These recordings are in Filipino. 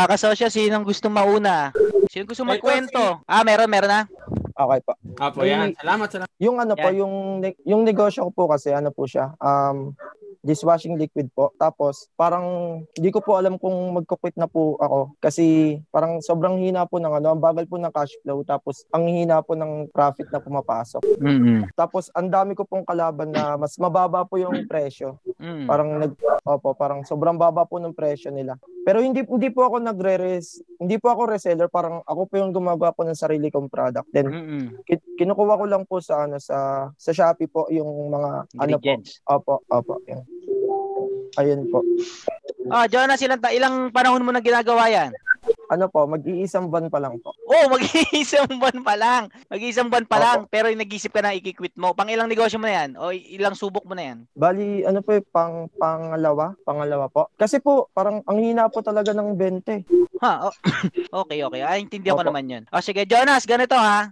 Mga kasosyo, sinong gusto mauna? Sino gusto magkwento? Ah, meron, meron na. Okay po. Apo, yan. Salamat, salamat. Yung ano po, Yan. yung ne- yung negosyo ko po kasi ano po siya, um dishwashing liquid po. Tapos parang hindi ko po alam kung magko-quit na po ako kasi parang sobrang hina po ng ano, ang bagal po ng cash flow tapos ang hina po ng profit na pumapasok. Mm-hmm. Tapos ang dami ko pong kalaban na mas mababa po yung presyo. Mm. Parang nag opo, parang sobrang baba po ng presyo nila. Pero hindi hindi po ako nagre-res, hindi po ako reseller, parang ako po yung gumagawa po ng sarili kong product. Then Mm-mm. ki- kinukuha ko lang po sa ano sa sa Shopee po yung mga ano po. Opo, opo. Yan. Ayun po. Ah, Jonas, ilang, ta- ilang panahon mo na ginagawa yan? Ano po, mag-iisang buwan pa lang po. Oh, mag-iisang buwan pa lang. Mag-iisang buwan pa Opo. lang. Pero nag-isip ka na i-quit mo. Pang ilang negosyo mo na yan? O ilang subok mo na yan? Bali, ano po, eh, pang pangalawa, pangalawa po. Kasi po, parang ang hina po talaga ng 20. Ha? Oh. okay, okay. Ah, intindihan ko naman yun. O sige, Jonas, ganito ha.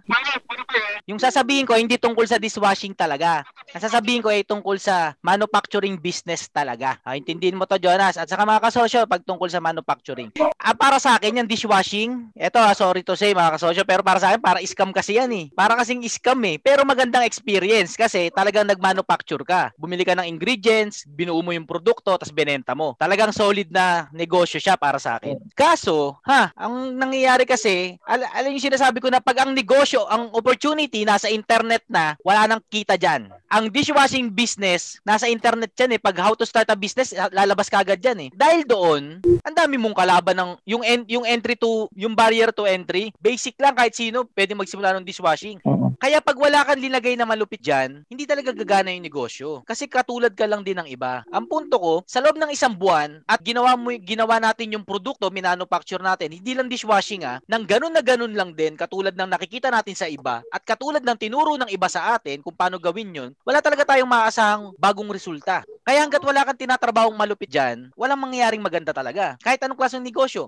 Yung sasabihin ko, hindi tungkol sa dishwashing talaga. Ang sasabihin ko ay tungkol sa manufacturing business talaga. Ah, intindihin mo to, Jonas. At saka mga kasosyo, pag tungkol sa manufacturing. Ah, para sa akin, yung dishwashing, eto ha, sorry to say mga kasosyo, pero para sa akin, para scam kasi yan eh. Para kasing scam eh. Pero magandang experience kasi talagang nagmanufacture ka. Bumili ka ng ingredients, binuo mo yung produkto, tapos binenta mo. Talagang solid na negosyo siya para sa akin. Kaso, ha, ang nangyayari kasi, al- alam yung sinasabi ko na pag ang negosyo, ang opportunity nasa internet na, wala nang kita dyan. Ang dishwashing business, nasa internet yan eh. Pag how to start a business, lalabas ka agad dyan eh. Dahil doon, ang dami mong kalaban ng, yung, en- yung entry to, yung barrier to entry, basic lang kahit sino, pwede magsimula ng dishwashing. Kaya pag wala kang linagay na malupit dyan, hindi talaga gagana yung negosyo. Kasi katulad ka lang din ng iba. Ang punto ko, sa loob ng isang buwan at ginawa mo ginawa natin yung produkto, minanufacture natin, hindi lang dishwashing ah, nang ganun na ganun lang din, katulad ng nakikita natin sa iba at katulad ng tinuro ng iba sa atin kung paano gawin yun, wala talaga tayong maasahang bagong resulta. Kaya hanggat wala kang tinatrabahong malupit dyan, walang mangyayaring maganda talaga. Kahit anong klaseng negosyo.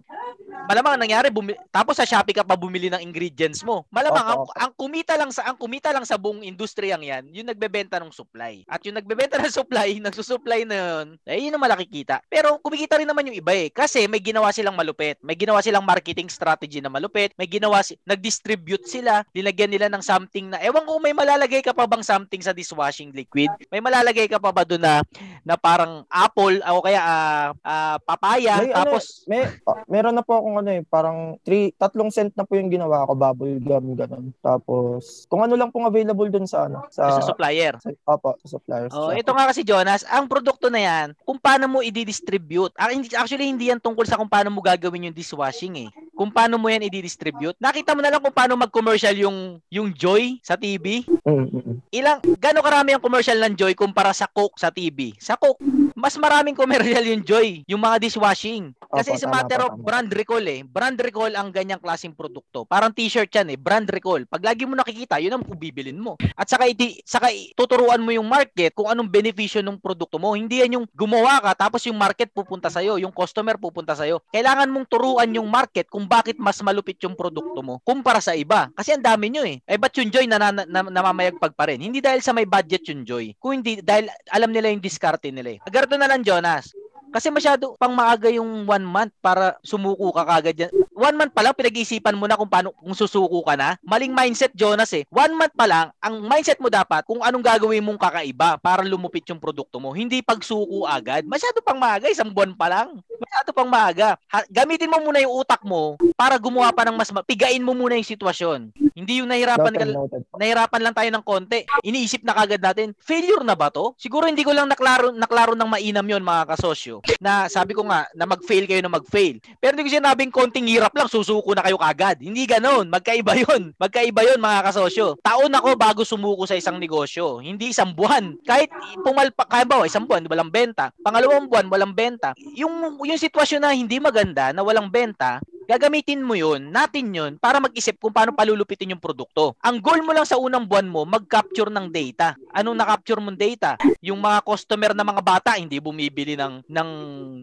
Malamang ang nangyari, bumi- tapos sa Shopee ka pa bumili ng ingredients mo. Malamang ang, Opo, opo. ang kumita lang sa ang kumita lang sa buong industriyang yan, yung nagbebenta ng supply. At yung nagbebenta ng supply, nagsusupply na yun, eh yun ang malaki kita. Pero kumikita rin naman yung iba eh. Kasi may ginawa silang malupit. May ginawa silang marketing strategy na malupit. May ginawa, si- nag-distribute sila. Nilagyan nila ng something na, ewan ko may malalagay ka pa bang something sa dishwashing liquid? May malalagay ka pa ba doon na, na parang apple o kaya ah, ah, papaya? May, tapos, ano, may, oh, meron na po akong ano eh, parang three, tatlong cent na po yung ginawa ko, bubble gum, ganun. Tapos, kung ano lang pong available dun sa ano, sa, sa supplier. sa opo, sa suppliers. Oh, shop. ito nga kasi Jonas, ang produkto na yan, kung paano mo i-distribute. Ah, Actually, hindi yan tungkol sa kung paano mo gagawin yung dishwashing eh. Kung paano mo yan i-distribute. Nakita mo na lang kung paano mag-commercial yung yung Joy sa TV. Mm. Ilang gaano karami ang commercial ng Joy kumpara sa Coke sa TV? Sa Coke, mas maraming commercial yung Joy, yung mga dishwashing. Kasi it's a matter of brand recall eh. Brand recall ang ganyang klaseng produkto. Parang t-shirt yan eh, brand recall. Pag lagi mo nakikita, yun ang bibilin mo. At saka, iti, saka tuturuan mo yung market kung anong benepisyo ng produkto mo. Hindi yan yung gumawa ka tapos yung market pupunta sa'yo, yung customer pupunta sa'yo. Kailangan mong turuan yung market kung bakit mas malupit yung produkto mo kumpara sa iba. Kasi ang dami nyo eh. Eh ba't yung Joy na, na, na, namamayagpag pa rin? Hindi dahil sa may budget yung Joy. Kung hindi, dahil alam nila yung diskarte nila eh. Agarto na lang Jonas. Kasi masyado pang maaga yung one month para sumuko ka kagad yan. One month pa lang, pinag-iisipan mo na kung paano, kung susuko ka na. Maling mindset, Jonas eh. One month pa lang, ang mindset mo dapat kung anong gagawin mong kakaiba para lumupit yung produkto mo. Hindi pagsuko agad. Masyado pang maaga, isang buwan pa lang. Masyado pang maaga. Ha- gamitin mo muna yung utak mo para gumawa pa ng mas, ma- pigain mo muna yung sitwasyon. Hindi yung nahirapan ka, Noted, nahirapan lang tayo ng konti. Iniisip na kagad natin, failure na ba to? Siguro hindi ko lang naklaro, naklaro ng mainam yon mga kasosyo. Na sabi ko nga, na mag-fail kayo na mag-fail. Pero hindi ko sinabing konting hirap lang, susuko na kayo kagad. Hindi ganon. Magkaiba yon. Magkaiba yon mga kasosyo. Taon ako bago sumuko sa isang negosyo. Hindi isang buwan. Kahit pumalpak, kaya ba, isang buwan, walang benta. Pangalawang buwan, walang benta. Yung, yung sitwasyon na hindi maganda, na walang benta, gagamitin mo yun, natin yun, para mag-isip kung paano palulupitin yung produkto. Ang goal mo lang sa unang buwan mo, mag-capture ng data. Anong na-capture mong data? Yung mga customer na mga bata, hindi bumibili ng, ng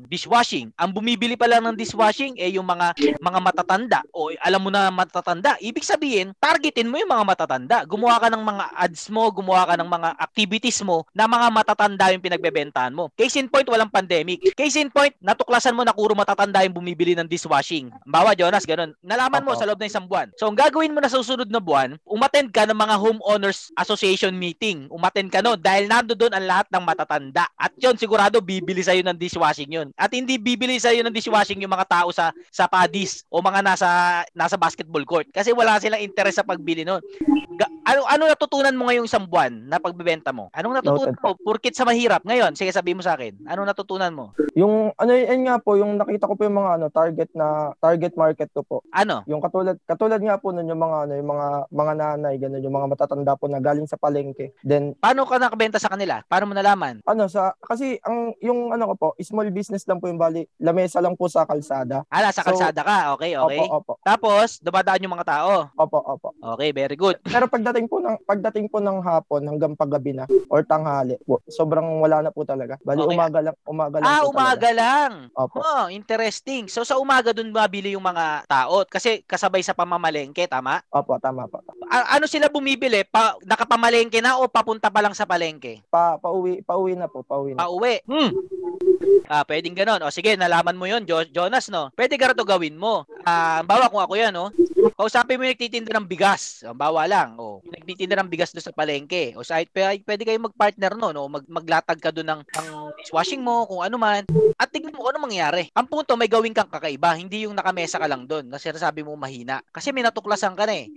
dishwashing. Ang bumibili pala ng dishwashing, eh yung mga, mga matatanda. O alam mo na matatanda. Ibig sabihin, targetin mo yung mga matatanda. Gumawa ka ng mga ads mo, gumawa ka ng mga activities mo na mga matatanda yung pinagbebentahan mo. Case in point, walang pandemic. Case in point, natuklasan mo na puro matatanda yung bumibili ng dishwashing. Bawa, Jonas, ganun. Nalaman mo sa loob ng isang buwan. So, ang gagawin mo na sa susunod na buwan, umattend ka ng mga homeowners association meeting. Umattend ka no dahil nando doon ang lahat ng matatanda. At yon sigurado bibili sa'yo ng dishwashing yun. At hindi bibili sa'yo ng dishwashing yung mga tao sa sa padis o mga nasa nasa basketball court kasi wala silang interest sa pagbili noon. Ga- ano ano natutunan mo ngayong isang buwan na pagbebenta mo? Anong natutunan Noted mo? Purkit sa mahirap. Ngayon, sige sabihin mo sa akin. Anong natutunan mo? Yung ano yun nga po, yung nakita ko po yung mga ano target na target market ko po. Ano? Yung katulad katulad nga po nun yung mga ano yung mga mga nanay ganun yung mga matatanda po na galing sa palengke. Then Paano ka nakabenta sa kanila? Paano mo nalaman? ano sa kasi ang yung ano ko po, small business lang po yung bali. Lamesa lang po sa kalsada. Ala, sa So, kalsada ka. Okay, okay. Opo, opo. Tapos, dumadaan yung mga tao. Opo, opo. Okay, very good. Pero pagdating po ng pagdating po ng hapon hanggang paggabi na or tanghali po, sobrang wala na po talaga. Bali Okay. umaga lang, umaga lang Ah, umaga lang. talaga. Opo. Oh, interesting. So, sa umaga dun mabili yung mga tao. Kasi kasabay sa pamamalengke, tama? Opo, tama po. A- ano sila bumibili? Pa, nakapamalengke na o papunta pa lang sa palengke? Pa pauwi, pauwi na po, pauwi na. Pauwi. Hmm. Ah, pwedeng ganon. O sige, nalaman mo yon jo- Jonas, no? Pwede ka to gawin mo. Ah, bawa kung ako yan, no? Kausapin mo yung nagtitinda ng bigas. Ang bawa lang. O, yung nagtitinda ng bigas doon sa palengke. O sa pwede, pwede kayo mag-partner no, no? Mag, maglatag ka doon ng, ng dishwashing mo, kung ano man. At tignan mo kung ano mangyari. Ang punto, may gawin kang kakaiba. Hindi yung nakamesa ka lang doon. Kasi sabi mo mahina. Kasi may natuklasan ka na eh.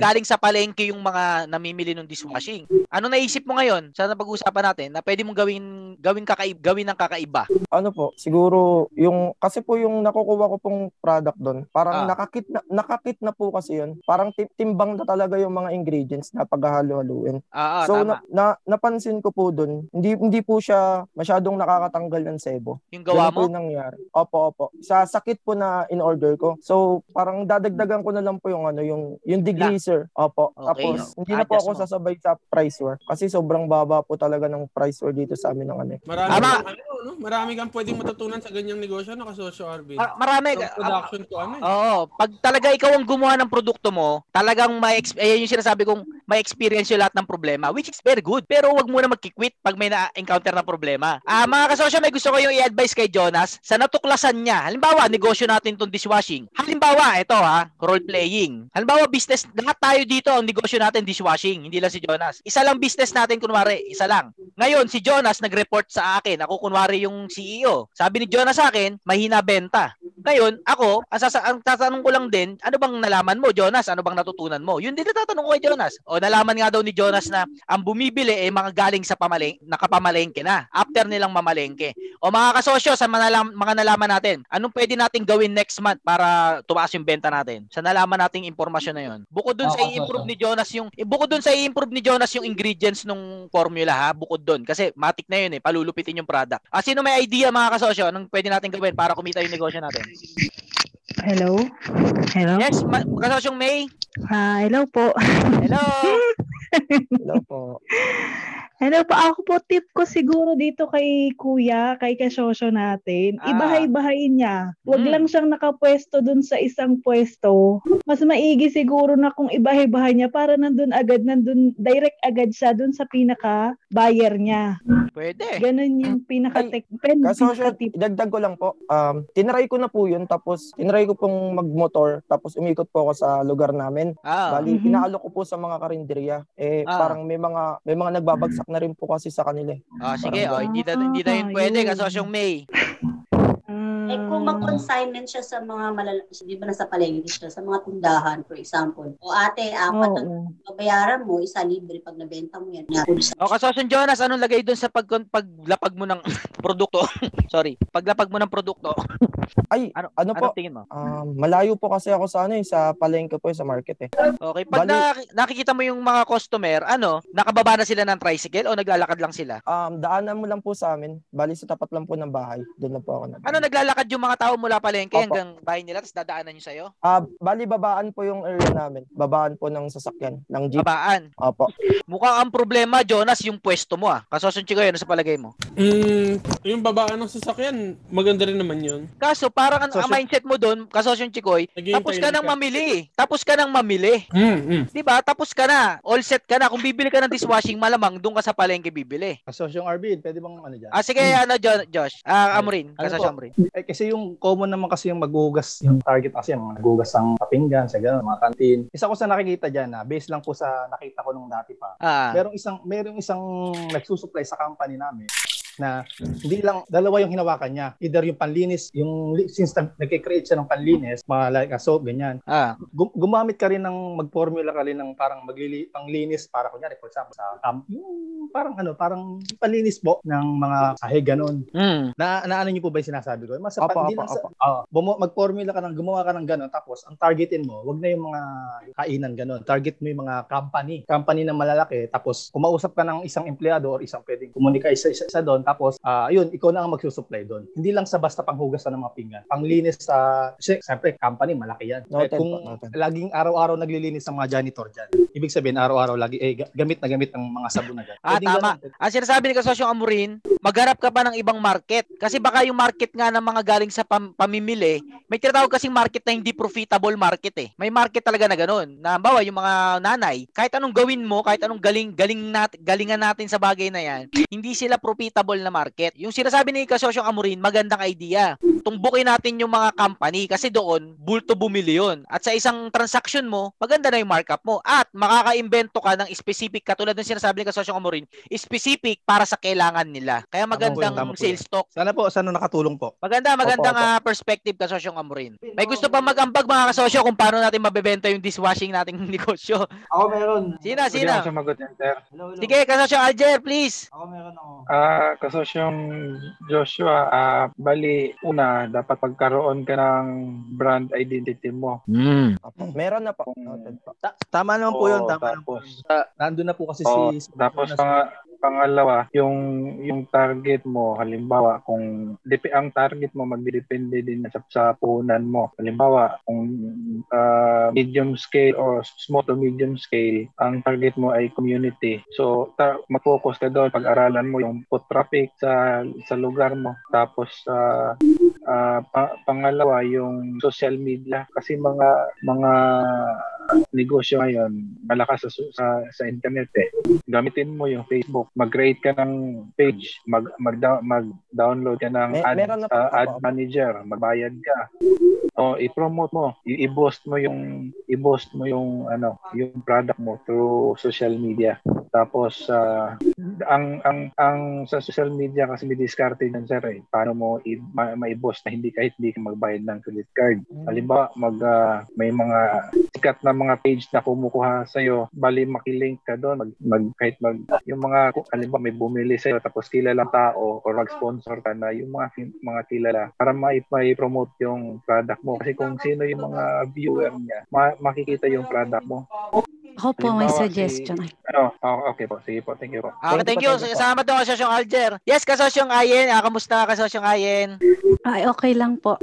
Galing sa palengke yung mga namimili ng dishwashing. Ano naisip mo ngayon? Sa napag-uusapan natin na pwede mong gawin gawin kakaib gawin ng kakaiba. Ano po, siguro yung kasi po yung nakukuha ko pong product doon, parang Ah. nakakit na nakakit na po kasi yun. Parang ti- timbang na talaga yung mga ingredients na paghahalo-haluin. Ah, ah, so tama. na, na napansin ko po doon, hindi hindi po siya masyadong nakakatanggal ng sebo. yung gawa Ganun po mo. yung nangyari. Opo, opo. Sa sakit po na in-order ko. So, parang dadagdagan ko na lang po yung ano, yung yung degreaser. Opo. Okay. Tapos hindi na po ako mo. sasabay sa price war kasi sobrang baba po talaga ng price war dito sa amin ng ano. eh. Marami Tama. No? Marami kang pwedeng matutunan sa ganyang negosyo, nakasosyo Arvin. Mar- marami. From ah, production to ano eh. Oo, pag talaga ikaw ang gumawa ng produkto mo, talagang may ex- ayan yung sinasabi kong may experience yung lahat ng problema, which is very good. Pero wag muna magki-quit pag may na-encounter na problema. Ah, mga kasosyo, may gusto ko yung i-advise kay Jonas sa natuklasan niya. Halimbawa, negosyo natin tong dishwashing. Halimbawa, ito ha, role playing. Halimbawa, business, lahat tayo dito ang negosyo natin dishwashing, hindi lang si Jonas. Isa lang business natin kunwari, isa lang. Ngayon, si Jonas nag-report sa akin. Ako kunwari yung CEO. Sabi ni Jonas sa akin, mahina benta. Ngayon, ako, ang, sasa- ang tatanong ko lang din, ano bang nalaman mo, Jonas? Ano bang natutunan mo? Yun din na tatanong ko kay Jonas. O nalaman nga daw ni Jonas na ang bumibili ay mga galing sa pamaleng, nakapamalengke na. After nilang mamalengke. O mga kasosyo, sa mga, nalam- mga nalaman natin, anong pwede nating gawin next month para tumaas yung benta natin? Sa nalaman nating impormasyon na yun. Bukod dun sa Oo, i-improve ni Jonas yung, eh, bukod dun sa i-improve ni Jonas yung ingredients nung formula ha, bukod dun. Kasi matik na yun eh, palulupitin yung product. Ah, sino may idea mga kasosyo, anong pwede natin gawin para kumita yung negosyo natin? Hello? Hello? Yes, ma- kasosyong May. Ah, hello po. Hello. Hello po. Hello po. Ako po tip ko siguro dito kay kuya, kay kasosyo natin. Ah. Ibahay-bahayin niya. Huwag Mm. lang siyang nakapwesto dun sa isang pwesto. Mas maigi siguro na kung ibahay-bahay niya para nandun agad, nandun direct agad siya dun sa pinaka buyer niya. Pwede. Ganun yung pinaka tip. idagdag ko lang po. Um, tinry ko na po yun tapos tinry ko pong magmotor tapos umikot po ako sa lugar namin. Ah, Bali, Mhm. inaalok ko po sa mga karinderya. Eh Ah. parang may mga may mga nagbabagsak na rin po kasi sa kanila. eh. ah sige, oh, hindi na hindi na yun Ah, pwede yun. kasosyong May. Ah, Eh kung mag-consignment siya sa mga malala, di ba nasa palengke siya, sa mga tindahan, for example. O ate, apat ang Oo. babayaran mo, isa libre pag nabenta mo yan. O kasosyon Jonas, anong lagay doon sa pag paglapag mo ng produkto? Sorry, paglapag mo ng produkto. Ay, Ano, ano po? anong tingin mo? Um, malayo po kasi ako sa ano eh, sa palengke po eh, sa market eh. Okay, pag Bali- naki- nakikita mo yung mga customer, ano, nakababa na sila ng tricycle o naglalakad lang sila? Um, daanan mo lang po sa amin. Bali sa tapat lang po ng bahay. Doon na po ako nag- Ano, naglalakad yung mga tao mula palengke Opo. hanggang bahay nila, tapos dadaanan nyo sa'yo? Ah, bali babaan po yung area namin. Babaan po ng sasakyan, ng jeep. Babaan. Opo. Mukhang ang problema, Jonas, yung pwesto mo ah. Kasosyon Chico, ano sa palagay mo? Mm, yung babaan ng sasakyan, maganda rin naman yun. Kaso parang ang, ang mindset mo doon, kasosyon Chikoy, tapos ka nang ka. mamili. Tapos ka nang mamili. Mm, mm. 'Di ba? Tapos ka na. All set ka na. Kung bibili ka ng dishwashing, malamang doon ka sa palengke bibili. Kasosyong Arvin, pwede bang ano dyan? Ah, sige, ano, Jo- Josh? Ah, Amorin. Ano Kasosyon po? Amorin. Eh, kasi yung common naman kasi yung maghugas, yung target kasi yung naghugas ng papinggan, sa gano'n, mga kantin. Isa ko sa nakikita dyan na based lang po sa nakita ko nung dati pa. Ah. Merong isang merong isang nagsusupply sa company namin na hindi lang dalawa yung hinawakan niya. Either yung panlinis, yung since nag- nagke-create siya ng panlinis, mga like a soap, ganyan. Ah. Gum- gumamit ka rin ng mag-formula ka rin ng parang maglili panglinis para kunyari for example sa um, parang ano, parang panlinis po ng mga sahig ganun. Mm. Na naano niyo po ba yung sinasabi ko? Mas Opo, hindi opo, lang sa opo. ah, bumo- mag-formula ka ng gumawa ka ng ganun tapos ang targetin mo, wag na yung mga kainan ganun. Target mo yung mga company, company na malalaki tapos kumausap ka ng isang empleyado or isang pwedeng komunika isa, isa, isa doon tapos ah yun, ikaw na ang magsusupply doon. Hindi lang sa basta panghugasan ng mga pinggan. Panglinis sa kasi siyempre company malaki yan. Eh, Noted kung po, noted. laging araw-araw naglilinis ng mga janitor diyan. Ibig sabihin araw-araw lagi eh ga- gamit na gamit ang mga sabon na dyan. Ah, Pwedeng tama. ganun. Ang sinasabi ni Kasosyong Amorin, magharap ka pa ng ibang market. Kasi baka yung market nga ng mga galing sa pam- pamimili, may tinatawag kasing market na hindi profitable market eh. May market talaga na ganun. Na bawa yung mga nanay, kahit anong gawin mo, kahit anong galing galing nat, galingan natin sa bagay na yan, hindi sila profitable na market. Yung sinasabi ni Kasosyong Amorin, magandang idea. Tumbukin natin yung mga company kasi doon, bulto bumili yun. At sa isang transaction mo, maganda na yung markup mo. At makaka-invento ka ng specific, katulad ng sinasabi ni Kasosyong Amorin, specific para sa kailangan nila. Kaya magandang tama po yan. sales talk. Sana po sana nakatulong po. Maganda, magandang Opo, opo. ah, perspective kasosyong Amorin. May gusto pa mag-ambag mga kasosyo kung paano natin mabebenta yung dishwashing nating negosyo. Ako meron. Sina, sina? ako sumagot yan, sir. Hello, hello. Sige, kasosyo Alger, please. Ako meron ako. Ah, kasosyong Joshua, ah, bali, una, dapat pagkaroon ka ng brand identity mo. Mm. Meron na po. Noted po. Ta- tama naman po yun, tama naman po. tapos-. Sa- nandun na po kasi Oo, si... Tapos si- pang, pangalawa, yung yung target mo, halimbawa, kung dep- ang target mo magdidepende din sa, sa puhunan mo. Halimbawa, kung ah, medium scale or small to medium scale, ang target mo ay community. So, ta- mag-focus ka doon, pag-aralan mo yung foot traffic sa sa lugar mo. Tapos sa ah, pa- pangalawa, yung social media kasi mga mga negosyo ngayon malakas sa, sa sa internet eh gamitin mo yung Facebook, mag-create ka ng page, mag mag mag-download ka ng Me- ad, na uh, ad manager, magbayad ka. O i-promote mo, i-boost mo yung i-boost mo yung ano, yung product mo through social media. Tapos ah, ang ang ang sa social media kasi may diskarte din sir eh. Paano mo i- ma- ma-i-boost na hindi kahit hindi ka magbayad ng credit card. Halimbawa, mag ah, may mga sikat na mga page na kumukuha sa iyo, bali makilink ka doon, mag, mag kahit mag yung mga halimbawa may bumili sa iyo tapos kilalang tao or mag-sponsor ka na yung mga mga kilala para mai mai promote yung product mo kasi kung sino yung mga viewer niya, ma- makikita yung product mo. Ako po, may Halimbawa, si- suggestion. Ano, oh, okay po, sige po, thank you po. Ah, Thank thank you you. po, thank you po. Salamat daw kasosyong Alger. Yes, kasosyong Ayen. Ah, kamusta kasosyong Ayen? Ay, okay lang po.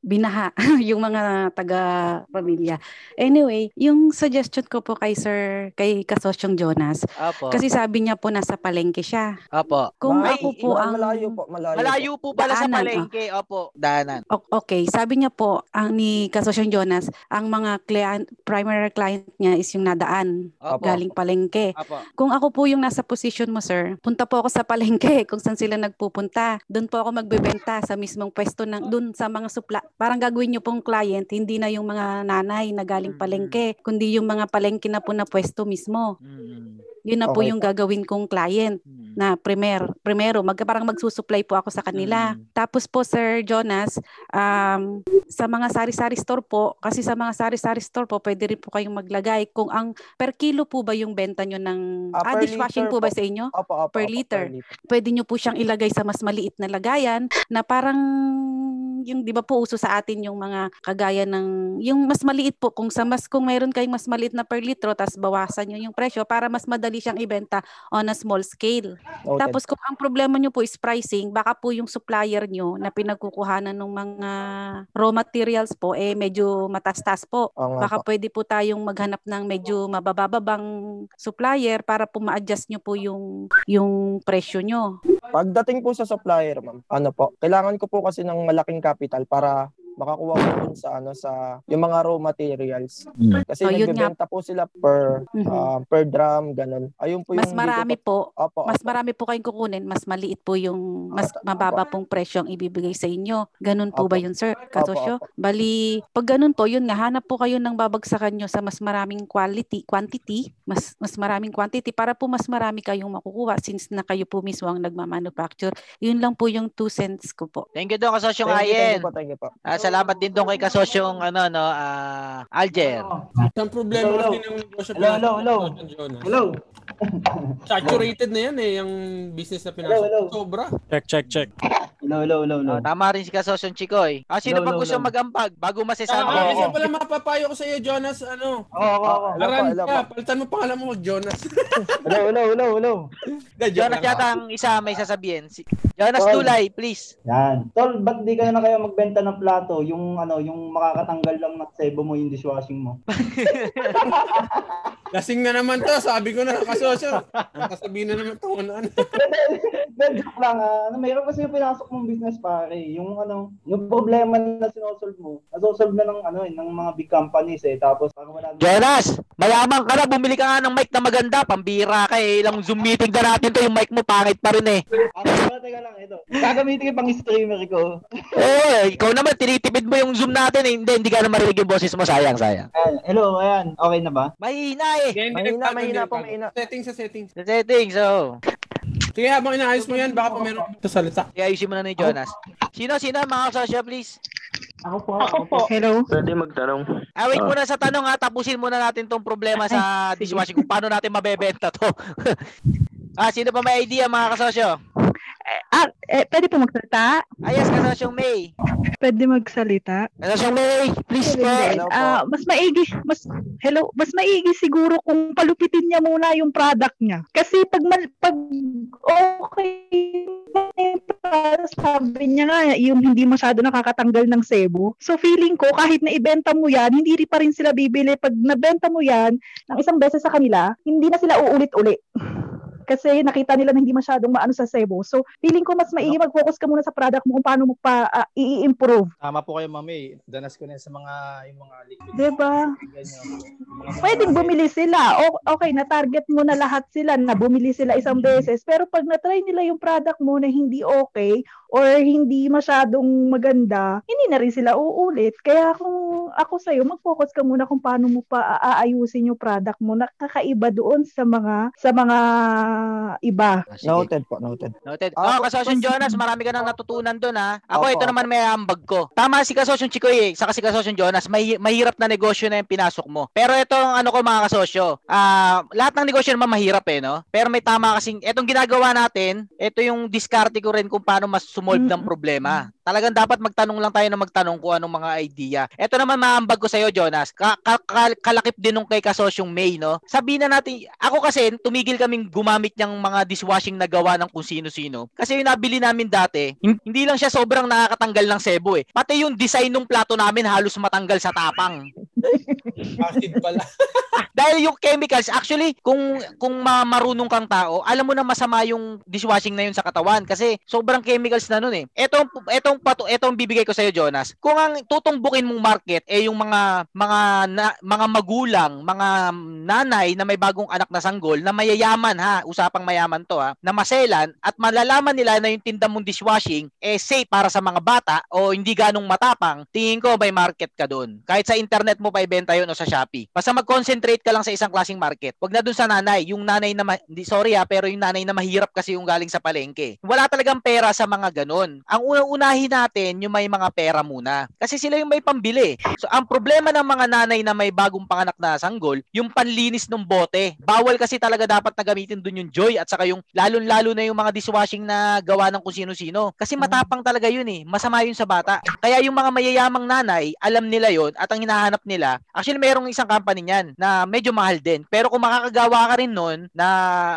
Binaha yung mga taga-pamilya. Anyway, yung suggestion ko po kay Sir, kay Kasosyong Jonas, Opo. kasi sabi niya po nasa palengke siya. Opo. Kung Ma- ako po ang... Malayo po, malayo, Malayo po pala sa Daanan, palengke. Opo, daanan. O- Okay, sabi niya po, ang ni Kasosyong Jonas, ang mga client, primary client niya is yung nadaan, Opo. galing palengke. Opo. Kung ako po yung nasa position mo, sir, punta po ako sa palengke kung saan sila nagpupunta. Doon po ako magbebenta sa mismong pwesto ng doon sa mga supla. Parang gagawin niyo pong client, hindi na yung mga nanay na galing Mm. palengke, kundi yung mga palengke na po na pwesto mismo. Mm. Yun na po Okay yung po. gagawin kong client. Mm. na primer, primero, mag, parang magsusupply po ako sa kanila. Mm. Tapos po, Sir Jonas, um, sa mga sari-sari store po, kasi sa mga sari-sari store po, pwede rin po kayong maglagay. Kung ang per kilo po ba yung benta nyo ng, Ah, ah, per dishwashing liter po ba sa inyo? Opo, opo, Per opo, liter. Pwede nyo po siyang ilagay sa mas maliit na lagayan na parang yung 'di ba po uso sa atin yung mga kagaya ng yung mas maliit po kung sa mas kung mayroon kayong mas maliit na per litro tapos bawasan niyo yung presyo para mas madali siyang ibenta on a small scale. Noted. Tapos kung ang problema nyo po is pricing, baka po yung supplier nyo na pinagkukuhanan ng mga raw materials po, eh medyo matastas po. Nga Baka po. pwede po tayong maghanap ng medyo mabababang supplier para po ma-adjust nyo po yung, yung presyo nyo. Pagdating po sa supplier, ma'am, ano po, kailangan ko po kasi ng malaking capital para makakuha ko dun sa ano sa yung mga raw materials. Kasi Oh, yun nga. nagbebenta po sila per Mhm. ah, per drum ganun. Ayun po yung Mas marami po, pa- Opo, mas opo. marami po kayong kukunin, mas maliit po yung, mas Opo. mababa pong presyo ang ibibigay sa inyo. Ganun po ba Opo. yun, sir? Opo, Kasosyo? opo. Bali, pag ganun po, yun nga, hanap po kayo ng babagsakan nyo sa mas maraming quality, quantity, mas, mas maraming quantity para po mas marami kayong makukuha since na kayo po mismo ang nagmamanufacture. Yun lang po yung 2 cents ko po. Thank you doon kasosyong Thank you, thank Ayen. you po, thank you po. Ah, salamat din doon kay kasosyong ano no, ah, Alger. Ang problema Hello, kasi ng negosyo Hello, hello, hello. Jonas. Hello. Saturated na yan eh, yung business na pinasok. Hello, hello. Sobra. Check, check, check. Hello, hello, hello, hello. Ah, tama rin si kasosyong Chikoy. Ah, sino No, pa no, gusto no. magampag bago masasabi? Ah, isa pala mapapayo ko sa iyo, Jonas, ano? Oo, oo, oo. Hello Aran hello ka, palitan mo pangalan mo mag-Jonas. Hello, hello, hello, hello. Jonas yata ang isa may sasabihin. Si Jonas Tol. Dulay, please. Yan. Tol, ba't di ka na kaya magbenta ng plato? Yung ano, yung makakatanggal lang ng sebo mo yung dishwashing mo. Lasing na naman to, sabi ko na kasosyo. Ang kasabihin na naman to, ano, ano. Then, joke lang ah. Ano, mayroon kasi yung pinasok mong business pare. Yung ano, yung problema na sinosolve mo, nasosolve na ng ano eh, ng mga big companies eh. Tapos parang wala Jonas, mayaman ka na, bumili ka nga ng mic na maganda, pambira ka eh. Ilang Zoom meeting na natin to, yung mic mo pangit pa rin eh. Ano, teka, teka lang ito. Gagamitin ko pang streamer ko. Oo, eh, ikaw naman, tinitipid mo yung Zoom natin eh. Hindi, hindi ka na marinig yung boses mo, sayang, sayang. Ayan, hello, ayan. Okay na ba? Mahina eh. Hindi, hindi, Mahina, mahina po, mahina. Settings sa settings. Sa settings, oh. Sige, habang inaayos mo yan, baka pa meron ito salita. Kaya ayusin mo na ni Jonas. Sino, sino, mga kasosyo, please? Ako po, ako po. Hello? Pwede magtanong. Ah, wait muna sa tanong ha, tapusin muna natin tong problema sa dishwashing kung paano natin mabebenta to. ah, sino pa may idea mga kasosyo? Ah, eh, pwede po magsalita? Ah, yes, kasosyong May. Pwede magsalita? Kasosyong May, please po. Hello po. Ah, mas maigi, mas hello, mas maigi siguro kung palupitin niya muna yung product niya. Kasi pag mal, pag okay yung sabi niya nga yung hindi masyado nakakatanggal ng sebo. So feeling ko kahit na ibenta mo yan, hindi rin pa rin sila bibili pag nabenta mo yan ng isang beses sa kanila, hindi na sila uulit-ulit. Kasi nakita nila na hindi masyadong maano sa sebo. So, feeling ko mas maigi mag-focus ka muna sa product mo kung paano mo pa ah, i-improve. Tama po kayo, mami. Danas ko na sa mga, yung mga liquid. Diba? Ganyan. Mga- Pwedeng bumili sila. O, okay, na-target mo na lahat sila na bumili sila isang beses. Pero pag na-try nila yung product mo na hindi okay or hindi masyadong maganda, hindi na rin sila uulit. Kaya kung ako sa'yo, mag-focus ka muna kung paano mo pa aayusin yung product mo na kakaiba doon sa mga sa mga iba. Ah, sige. Noted po, noted. Noted. Ah, Oh, kasosyong Jonas, marami ka nang natutunan doon ha. Ako, Opo, ito naman may ambag ko. Tama si kasosyong Chikoy eh, saka si kasosyong Jonas, may, mahirap na negosyo na yung pinasok mo. Pero ito ang ano ko mga kasosyo, ah lahat ng negosyo naman mahirap eh, no? Pero may tama kasing, itong ginagawa natin, ito yung diskarte ko rin kung paano mas sumolve ng problema. Talagang dapat magtanong lang tayo na magtanong kung anong mga idea. Ito naman maambag ko sa'yo, Jonas. Ka- ka- ka- kalakip din nung kay kasosyong May, no? Sabihin na natin, ako kasi, tumigil kaming gumamit ng mga dishwashing na gawa ng kung sino-sino. Kasi yung nabili namin dati, hin- hindi lang siya sobrang nakakatanggal ng sebo eh. Pati yung design ng plato namin halos matanggal sa tapang. Acid pala. Dahil yung chemicals, actually, kung kung ma- marunong kang tao, alam mo na masama yung dishwashing na yun sa katawan kasi sobrang chemicals na nun eh. Etong etong pato, etong bibigay ko sa iyo, Jonas. Kung ang tutungbukin mong market eh yung mga mga na- mga magulang, mga nanay na may bagong anak na sanggol na mayayaman ha, usapang mayaman to ha, na maselan at malalaman nila na yung tinda mong dishwashing eh safe para sa mga bata o hindi ganong matapang, tingin ko may market ka doon. Kahit sa internet mo pa ibenta yun o sa Shopee. Basta mag-concentrate ka lang sa isang klaseng market. Wag na dun sa nanay. Yung nanay na, ma- sorry ha, pero yung nanay na mahirap kasi yung galing sa palengke. Wala talagang pera sa mga ganun. Ang unang-unahin natin, yung may mga pera muna. Kasi sila yung may pambili. So, ang problema ng mga nanay na may bagong panganak na sanggol, yung panlinis ng bote. Bawal kasi talaga dapat na gamitin dun yung joy at saka yung lalong-lalo na yung mga dishwashing na gawa ng kung sino-sino. Kasi matapang talaga yun eh. Masama yun sa bata. Kaya yung mga mayayamang nanay, alam nila yon at ang hinahanap nila, actually merong isang company niyan na medyo mahal din. Pero kung makakagawa ka rin nun na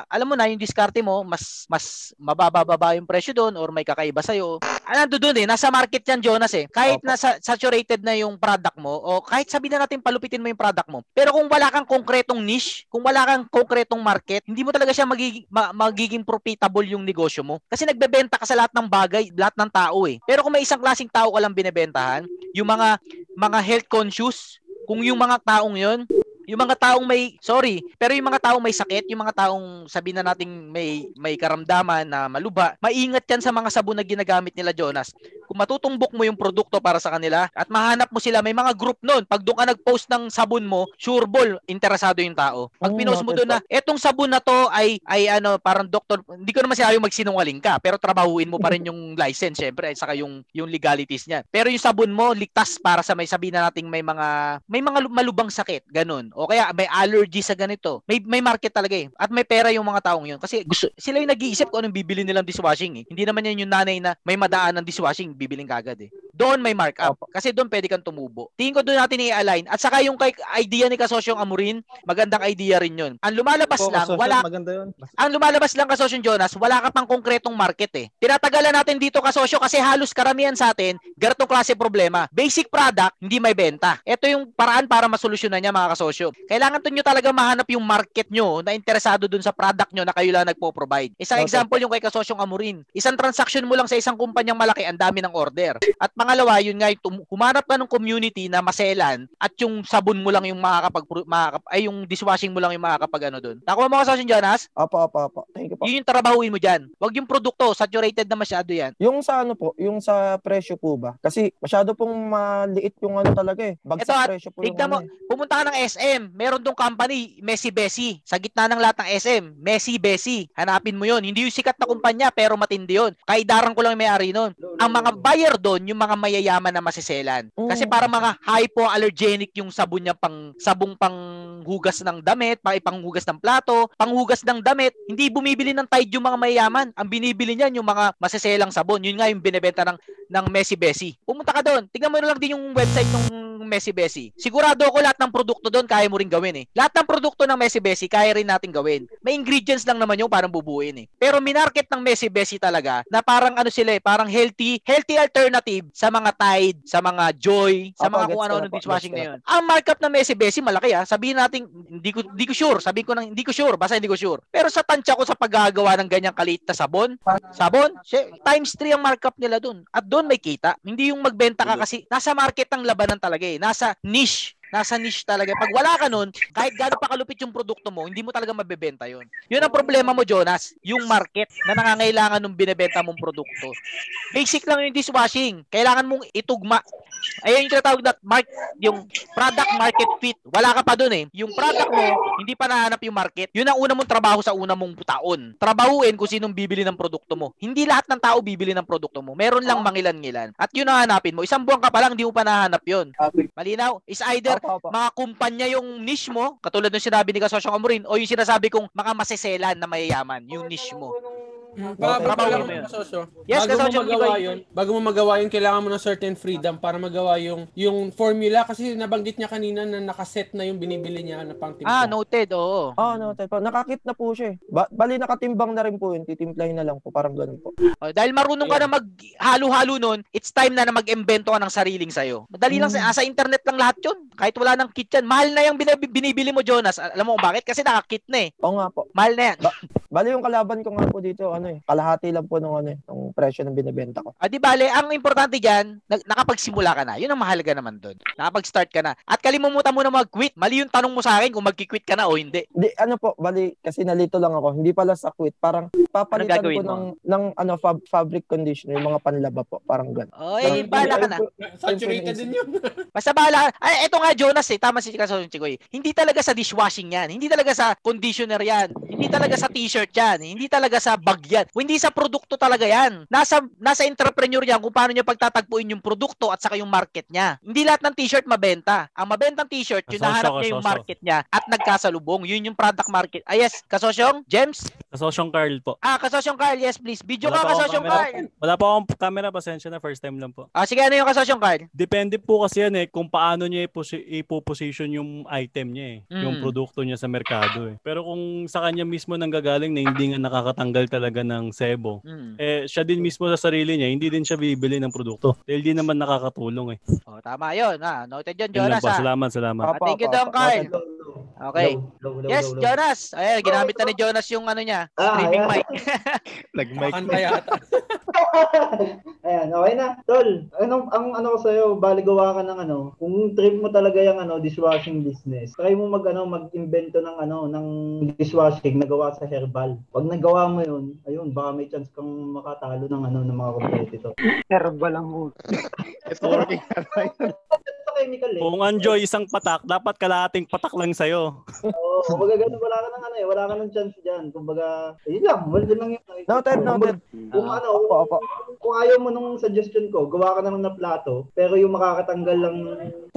alam mo na yung diskarte mo, mas mas mabababa yung presyo doon or may kakaiba sa'yo. Nando doon eh, nasa market yan Jonas eh. Kahit Opo. nasa saturated na yung product mo o kahit sabi na natin palupitin mo yung product mo. Pero kung wala kang konkretong niche, kung wala kang konkretong market, hindi mo talaga siya magiging, ma- magiging profitable yung negosyo mo. Kasi nagbebenta ka sa lahat ng bagay, lahat ng tao eh. Pero kung may isang klaseng tao ka lang binebentahan, yung mga mga health conscious, kung yung mga taong yon yung mga taong may sorry, pero yung mga taong may sakit, yung mga taong sabi na nating may may karamdaman na maluba, maingat yan sa mga sabon na ginagamit nila Jonas. Kung matutumbok mo yung produkto para sa kanila at mahanap mo sila, may mga group noon. Pag doon ka nag-post ng sabon mo, sure ball, interesado yung tao. Pag Mm, pinost mo doon na etong sabon na to ay ay ano, parang doktor, hindi ko naman sinabi magsinungaling ka, pero trabahuin mo pa rin yung license syempre at saka yung yung legalities niyan. Pero yung sabon mo ligtas para sa may sabihin na nating may mga may mga lu- malubang sakit, ganun. O kaya may allergy sa ganito. May may market talaga eh. At may pera yung mga taong yun kasi gusto sila yung nag-iisip kung anong bibili nilang dishwashing eh. Hindi naman yan yung nanay na may madaan ng dishwashing bibiling kagad eh. Doon may markup kasi doon pwede kang tumubo. Tingin ko doon natin i-align. At saka yung kay idea ni Kasosyong Amurin, magandang idea rin yun. Ang lumalabas Oo, lang, wala Maganda yun. ang lumalabas lang kasosyo Jonas, wala ka pang konkretong market eh. Tinatagalan natin dito kasosyo kasi halos karamihan sa atin, ganitong klase problema. Basic product, hindi may benta. Ito yung paraan para masolusyonan niya mga kasosyo. Kailangan to nyo talaga mahanap yung market nyo na interesado dun sa product nyo na kayo lang nagpo-provide. Isang Okay. example yung kay kasosyong Amurin. Isang transaction mo lang sa isang kumpanyang malaki, ang dami ng order. At pangalawa, yun nga, yung tum- humanap ka ng community na maselan at yung sabon mo lang yung makakapag makakap ay yung dishwashing mo lang yung makakapag ano doon. Nakuha mo kasosyo Jonas? Opo, opo, opo. Thank you po. Yun yung trabahuin mo dyan. Wag yung produkto, saturated na masyado yan. Yung sa ano po, yung sa presyo po ba? Kasi masyado pong maliit yung ano talaga eh. Ito, Bagsak at presyo po yung mo, ano eh. pumunta ka ng SM, meron dong company, Messi Bessie. Sa gitna ng lahat ng SM, Messi Bessie. Hanapin mo yon. Hindi yung sikat na kumpanya, pero matindi yun. Kaidaran ko lang may-ari nun. Ang mga buyer doon, yung mga mayayaman na masiselan. Kasi Mm. para mga hypoallergenic yung sabon niya pang sabong pang hugas ng damit, pang ipanghugas ng plato, panghugas ng damit. Hindi bumibili ng Tide yung mga mayayaman. Ang binibili niyan yung mga masiselang sabon. Yun nga yung binebenta ng ng Messi Bessie. Pumunta ka doon. Tingnan mo na lang din yung website ng Messi Bessie. Sigurado ako lahat ng produkto doon kaya mo rin gawin eh. Lahat ng produkto ng Messi Bessie kaya rin natin gawin. May ingredients lang naman yung parang bubuin eh. Pero minarket ng Messi Bessie talaga na parang ano sila eh, parang healthy, healthy alternative sa mga Tide, sa mga Joy, sa mga kung ko ano na ng po, dishwashing na yun. Ang markup ng Messi Bessie malaki ah. Sabihin natin hindi ko hindi ko sure, sabihin ko nang hindi ko sure, basta hindi ko sure. Pero sa tansya ko sa paggagawa ng ganyang kaliit na sabon, sabon, times 3 ang markup nila doon. At doon may kita. Hindi yung magbenta ka kasi nasa market ang labanan talaga eh. Nasa niche. Nasa niche talaga. Pag wala ka nun, kahit gaano pa kalupit yung produkto mo, hindi mo talaga mabebenta yun. Yun ang problema mo, Jonas. Yung market na nangangailangan ng binebenta mong produkto. Basic lang yung dishwashing. Kailangan mong itugma. Ayun yung tinatawag na mark, yung product market fit. Wala ka pa dun eh. Yung product mo, hindi pa nahanap yung market. Yun ang una mong trabaho sa una mong taon. Trabahuin kung sinong bibili ng produkto mo. Hindi lahat ng tao bibili ng produkto mo. Meron lang mangilan-ngilan. At yun ang hanapin mo. Isang buwan ka pa lang, hindi mo pa nahanap yun. Malinaw? Is either Opo, opo. mga kumpanya yung niche mo, katulad ng sinabi ni Kasosyong Amorin, o yung sinasabi kong mga maseselan na mayayaman, yung niche mo. Baka lang mo yun. kasosyo. Yes, bago mo magawa iba- yun, bago mo magawa yun, kailangan mo ng certain freedom para magawa yung yung formula kasi nabanggit niya kanina na nakaset na yung binibili niya na pang timpla. Ah, noted, oo. Oh, no, po. Nakakit na po siya eh. Ba- bali nakatimbang na rin po yun. Titimplahin na lang po. Parang ganun po. Oh, dahil marunong ka na maghalo-halo nun, it's time na na mag-embento ka ng sariling sayo. Madali lang, sa, sa internet lang lahat yun. Kahit wala nang kit yan. Mahal na yung binib- binibili mo, Jonas. Alam mo kung bakit? Kasi nakakit na eh. Oo nga po. Mahal na yan. Bali yung kalaban ko nga po dito, ano eh, kalahati lang po nung ano eh, nung presyo ng binebenta ko. Ah, di bale, ang importante diyan, nakapagsimula ka na. Yun ang mahalaga naman doon. Nakapag-start ka na. At kalimutan mo na mag-quit. Mali yung tanong mo sa akin kung magki-quit ka na o hindi. Di, ano po, bali, kasi nalito lang ako. Hindi pala sa quit. Parang papalitan ko gagawin mo? ng, ng ano, fab, fabric conditioner, yung mga panlaba po. Parang gano'n. Oy, Parang- bahala ka na. Saturated din yun. Basta bahala. ka. Ay, eto nga Jonas eh, tama si Kasosyo Chigoy. Hindi talaga sa dishwashing yan. Hindi talaga sa conditioner yan. Hindi talaga sa t-shirt yan. Hindi talaga sa bag yan. Hindi sa produkto talaga yan. Nasa nasa entrepreneur yan kung paano niya pagtatagpuin yung produkto at saka yung market niya. Hindi lahat ng t-shirt mabenta. Ang mabentang t-shirt, yung nahanap niya yung market niya at nagkasalubong. Yun yung product market. Ah, yes, kasosyong? James? Kasosyong Carl po. Ah, kasosyong Carl, yes please. Video Wala ka, kasosyong camera. Carl. Wala pa akong camera, pasensya na, first time lang po. Ah, sige, ano yung kasosyong Carl? Depende po kasi yan eh, kung paano niya ipoposition yung item niya eh, Mm. yung produkto niya sa merkado eh. Pero kung sa kanya mismo nanggagaling na hindi nga nakakatanggal talaga ng sebo, Mm. eh siya din mismo sa sarili niya, hindi din siya bibili ng produkto. Dahil di naman nakakatulong eh. Oh, tama yun. Ha. Noted yun, Jonas. po, Ha. salamat, salamat. Ah, thank you, Don Carl. Okay. Low, low, Yes, low, low. Jonas. Ayan, ginamit na ni Jonas yung ano niya, Ah, streaming ayan. mic. Nag-mic Kanta yata. Ayan, okay na. Tol, anong, ang ano ko sa'yo, bali gawa ka ng ano, kung trip mo talaga yung ano, dishwashing business, try mo mag, ano, mag-invento ng ano, ng dishwashing na gawa sa herbal. Pag nagawa mo yun, ayun, baka may chance kang makatalo ng ano, ng mga competitor. Herbal lang mo. Ito working Sa chemical eh. Kung Anjoy isang patak, dapat kalahating patak lang sa'yo. Oo, kumbaga ganun, wala ka ng ano eh, wala ka ng chance dyan. Kumbaga, ayun lang, wala din lang yun. Noted, noted. Kung ano, Opo, opo. kung ayaw mo nung suggestion ko, gawa ka naman na plato, pero yung makakatanggal lang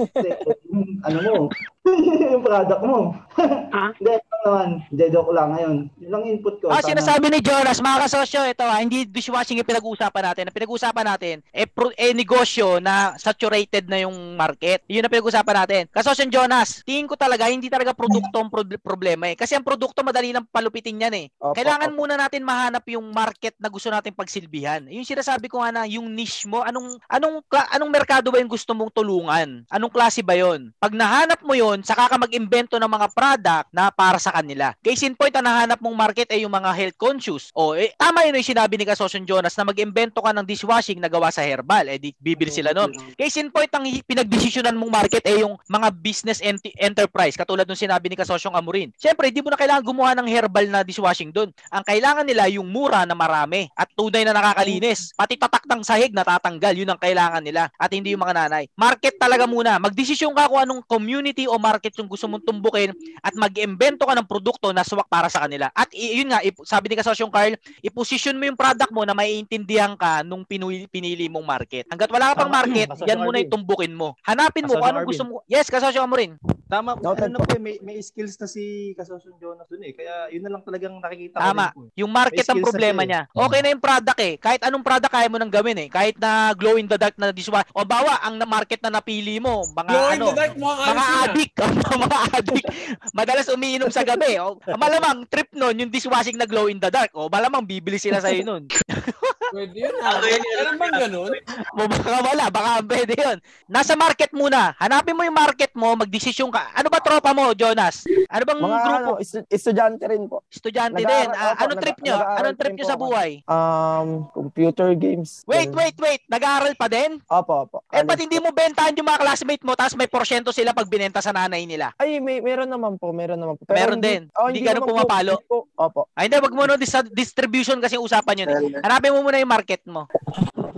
yung ano mo, yung product mo. Hindi, lang naman. Hindi, joke lang. Ngayon, yun lang input ko. Ah, Sana- sinasabi ni Jonas, mga kasosyo, ito ha, hindi dishwashing yung pinag-uusapan natin. Ang pinag-uusapan natin, eh, pro, eh negosyo na saturated na yung market. Yun ang pinag-uusapan natin. Kasosyo Jonas, tingin ko talaga, hindi talaga produkto ang pro- problema eh. Kasi ang produkto madali lang palupitin yan eh. Opo, Kailangan opo. muna natin mahanap yung market na gusto natin pagsilbihan. Yung sinasabi ko nga na, yung niche mo, anong anong anong merkado ba yung gusto mong tulungan? Anong klase ba 'yon? Pag nahanap mo 'yon, saka ka mag-imbento ng mga product na para sa kanila. Case in point, ang nahanap mong market ay yung mga health conscious. O eh, tama yun yung sinabi ni Kasosyon Jonas na mag-imbento ka ng dishwashing na gawa sa herbal. Eh di bibili sila noon. Case in point, ang pinagdesisyonan mong market ay yung mga business ent- enterprise katulad nung sinabi ni Kasosyong Amurin. Siyempre, di mo na kailangan gumawa ng herbal na dishwashing doon. Ang kailangan nila yung mura na marami at tunay na nakakalinis. Pati tatak ng sahig natatanggal, yun ang kailangan nila at hindi yung mga nanay. Market talaga muna. Magdesisyon ka kung anong community o market yung gusto mong tumbukin at mag-imbento ka ng produkto na swak para sa kanila. At yun nga, sabi ni Kasosyong Carl, i-position mo yung product mo na maiintindihan ka nung pinuli, pinili mong market. Hanggat wala ka pang market, yan muna yung tumbukin mo. Hanapin mo kung anong gusto mo. Yes, Kasosyong Amorin. Tama, Noted ano na po, eh, may, may skills na si Kasosyon Jonas dun eh. Kaya yun na lang talagang nakikita Tama. ko po. eh. Yung market ang problema siya niya. Okay na yung product eh. Kahit anong product kaya mo nang gawin eh. Kahit na glow in the dark na dishwash. O bawa, ang na market na napili mo, mga Glow in ano, the dark, mga mga na. addict, mga addict. Madalas umiinom sa gabi. O, malamang trip nun, yung dishwashing na glow in the dark. O malamang bibili sila sa'yo nun. Pwede yun ah. Meron bang ganun? Baka wala, baka pwede yun. Nasa market muna. Hanapin mo yung market mo, magdesisyon ka. Ano ba tropa mo, Jonas? Ano bang Mga grupo? ano, estu- estudyante rin po. Estudyante nag-aaral- din. Ah, opo, anong trip nyo? Anong trip nyo po sa buhay? Um, computer games. Wait, Ganun. wait, wait. Nag-aaral pa din? Opo, opo. Eh, ba't hindi po. mo bentahan yung mga classmate mo tapos may porsyento sila pag binenta sa nanay nila? Ay, may meron naman po, meron naman po. Meron din. Oh, Hindi ganun naman po, pumapalo. hindi po. Opo. Ay, hindi. Wag mo no, dis- distribution kasi usapan yun. Eh. Hanapin mo muna yung market mo.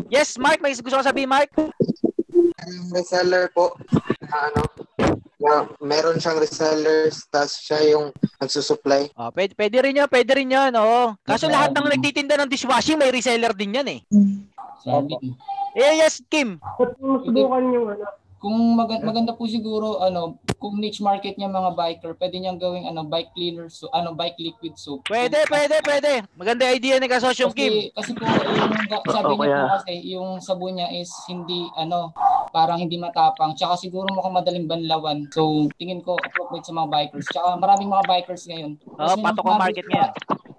Yes, Mark. May gusto ko sabihin, Mark? Yung reseller po, na ano, na meron siyang resellers, tapos siya yung nagsusupply. Oh, pwede, pwede rin yun. Pwede rin yun. Oo. Kaso lahat ng nagtitinda ng dishwashing, may reseller din yan eh. Sabi. Eh, yes, Kim. Subukan yung ano. Kung maganda, maganda po siguro ano, kung niche market niya mga biker, pwede niyang gawing ano bike cleaner so ano bike liquid soap. Pwede, pwede, pwede. Maganda idea ni Kasosyong Kim. Kasi, kasi po yung sabi Oo, niya po kaya- kasi yung sabon niya is hindi ano parang hindi matapang. Tsaka siguro mukhang madaling banlawan. So tingin ko appropriate sa mga bikers. Tsaka maraming mga bikers ngayon. Oo, patok ang market ngayon.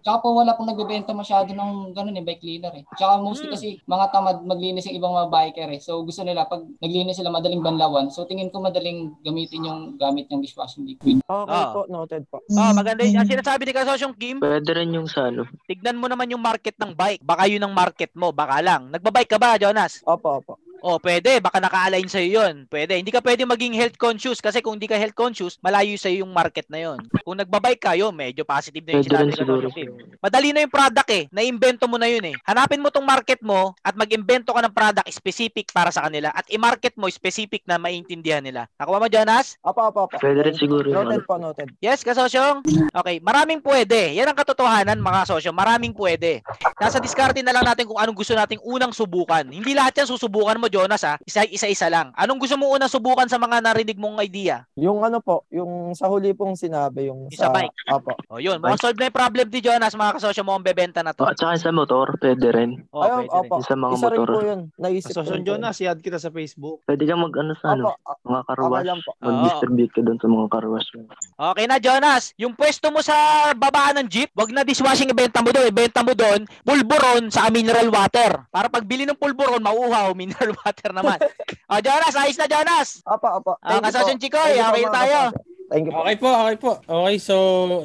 Tsaka po wala pong nagbebenta masyado ng ganun eh, bike cleaner eh. Tsaka mostly Hmm. kasi mga tamad maglinis yung ibang mga biker eh. So gusto nila pag naglinis sila madaling banlawan. So tingin ko madaling gamitin yung gamit ng dishwashing liquid. Okay Ah. po, noted po. Oh, maganda yun. Ang sinasabi ni Kasosyong Kim, Pwede rin yung sa ano. tignan mo naman yung market ng bike. Baka yun ang market mo, baka lang. Nagbabike ka ba, Jonas? Opo, opo. Oh, pwede. Baka naka-align sa'yo yun. Pwede. Hindi ka pwede maging health conscious kasi kung hindi ka health conscious, malayo sa'yo yung market na yun. Kung nagbabike ka, yun, medyo positive na yung sinabi. Kasosyong Kim. Madali na yung product eh. Naimbento mo na yun eh. Hanapin mo tong market mo at mag-imbento ka ng product specific para sa kanila at i-market mo specific na maintindihan nila. Nakuha mo, Jonas? Opo, opo, opo. Pwede rin siguro Noted po, noted. Yes, kasosyong? Okay, maraming pwede. Yan ang katotohanan, mga kasosyo. Maraming pwede. Nasa diskarte na lang natin kung anong gusto nating unang subukan. Hindi lahat yan susubukan mo, Jonas, ha? Isa, isa-isa lang. Anong gusto mo unang subukan sa mga narinig mong idea? Yung ano po, yung sa huli pong sinabi, yung Yung sa bike. Opo. O, yun. Solve na yung problem ni Jonas, mga kasosyo mo ang bebenta na to. Oh, at saka sa motor, pwede rin. Oh, Ayun, pwede rin. opo. Yung sa mga Isa rin motor. po yun. Naisip rin yun. Jonas, i-add kita sa Facebook. Pwede kang mag ano sa ano, mga car okay. Mag-distribute ka doon sa mga car wash. Okay na, Jonas. Yung pwesto mo sa babaan ng jeep, wag na dishwashing ibenta mo doon. Ibenta mo doon, pulburon sa mineral water. Para pagbili ng pulburon, mauuhaw, mineral water naman. o, Jonas, ayos na, Jonas. Opo, opo. You kasosyon po. Chikoy, po, okay tayo. kasosyo. Thank you po. Okay po, okay po. Okay, so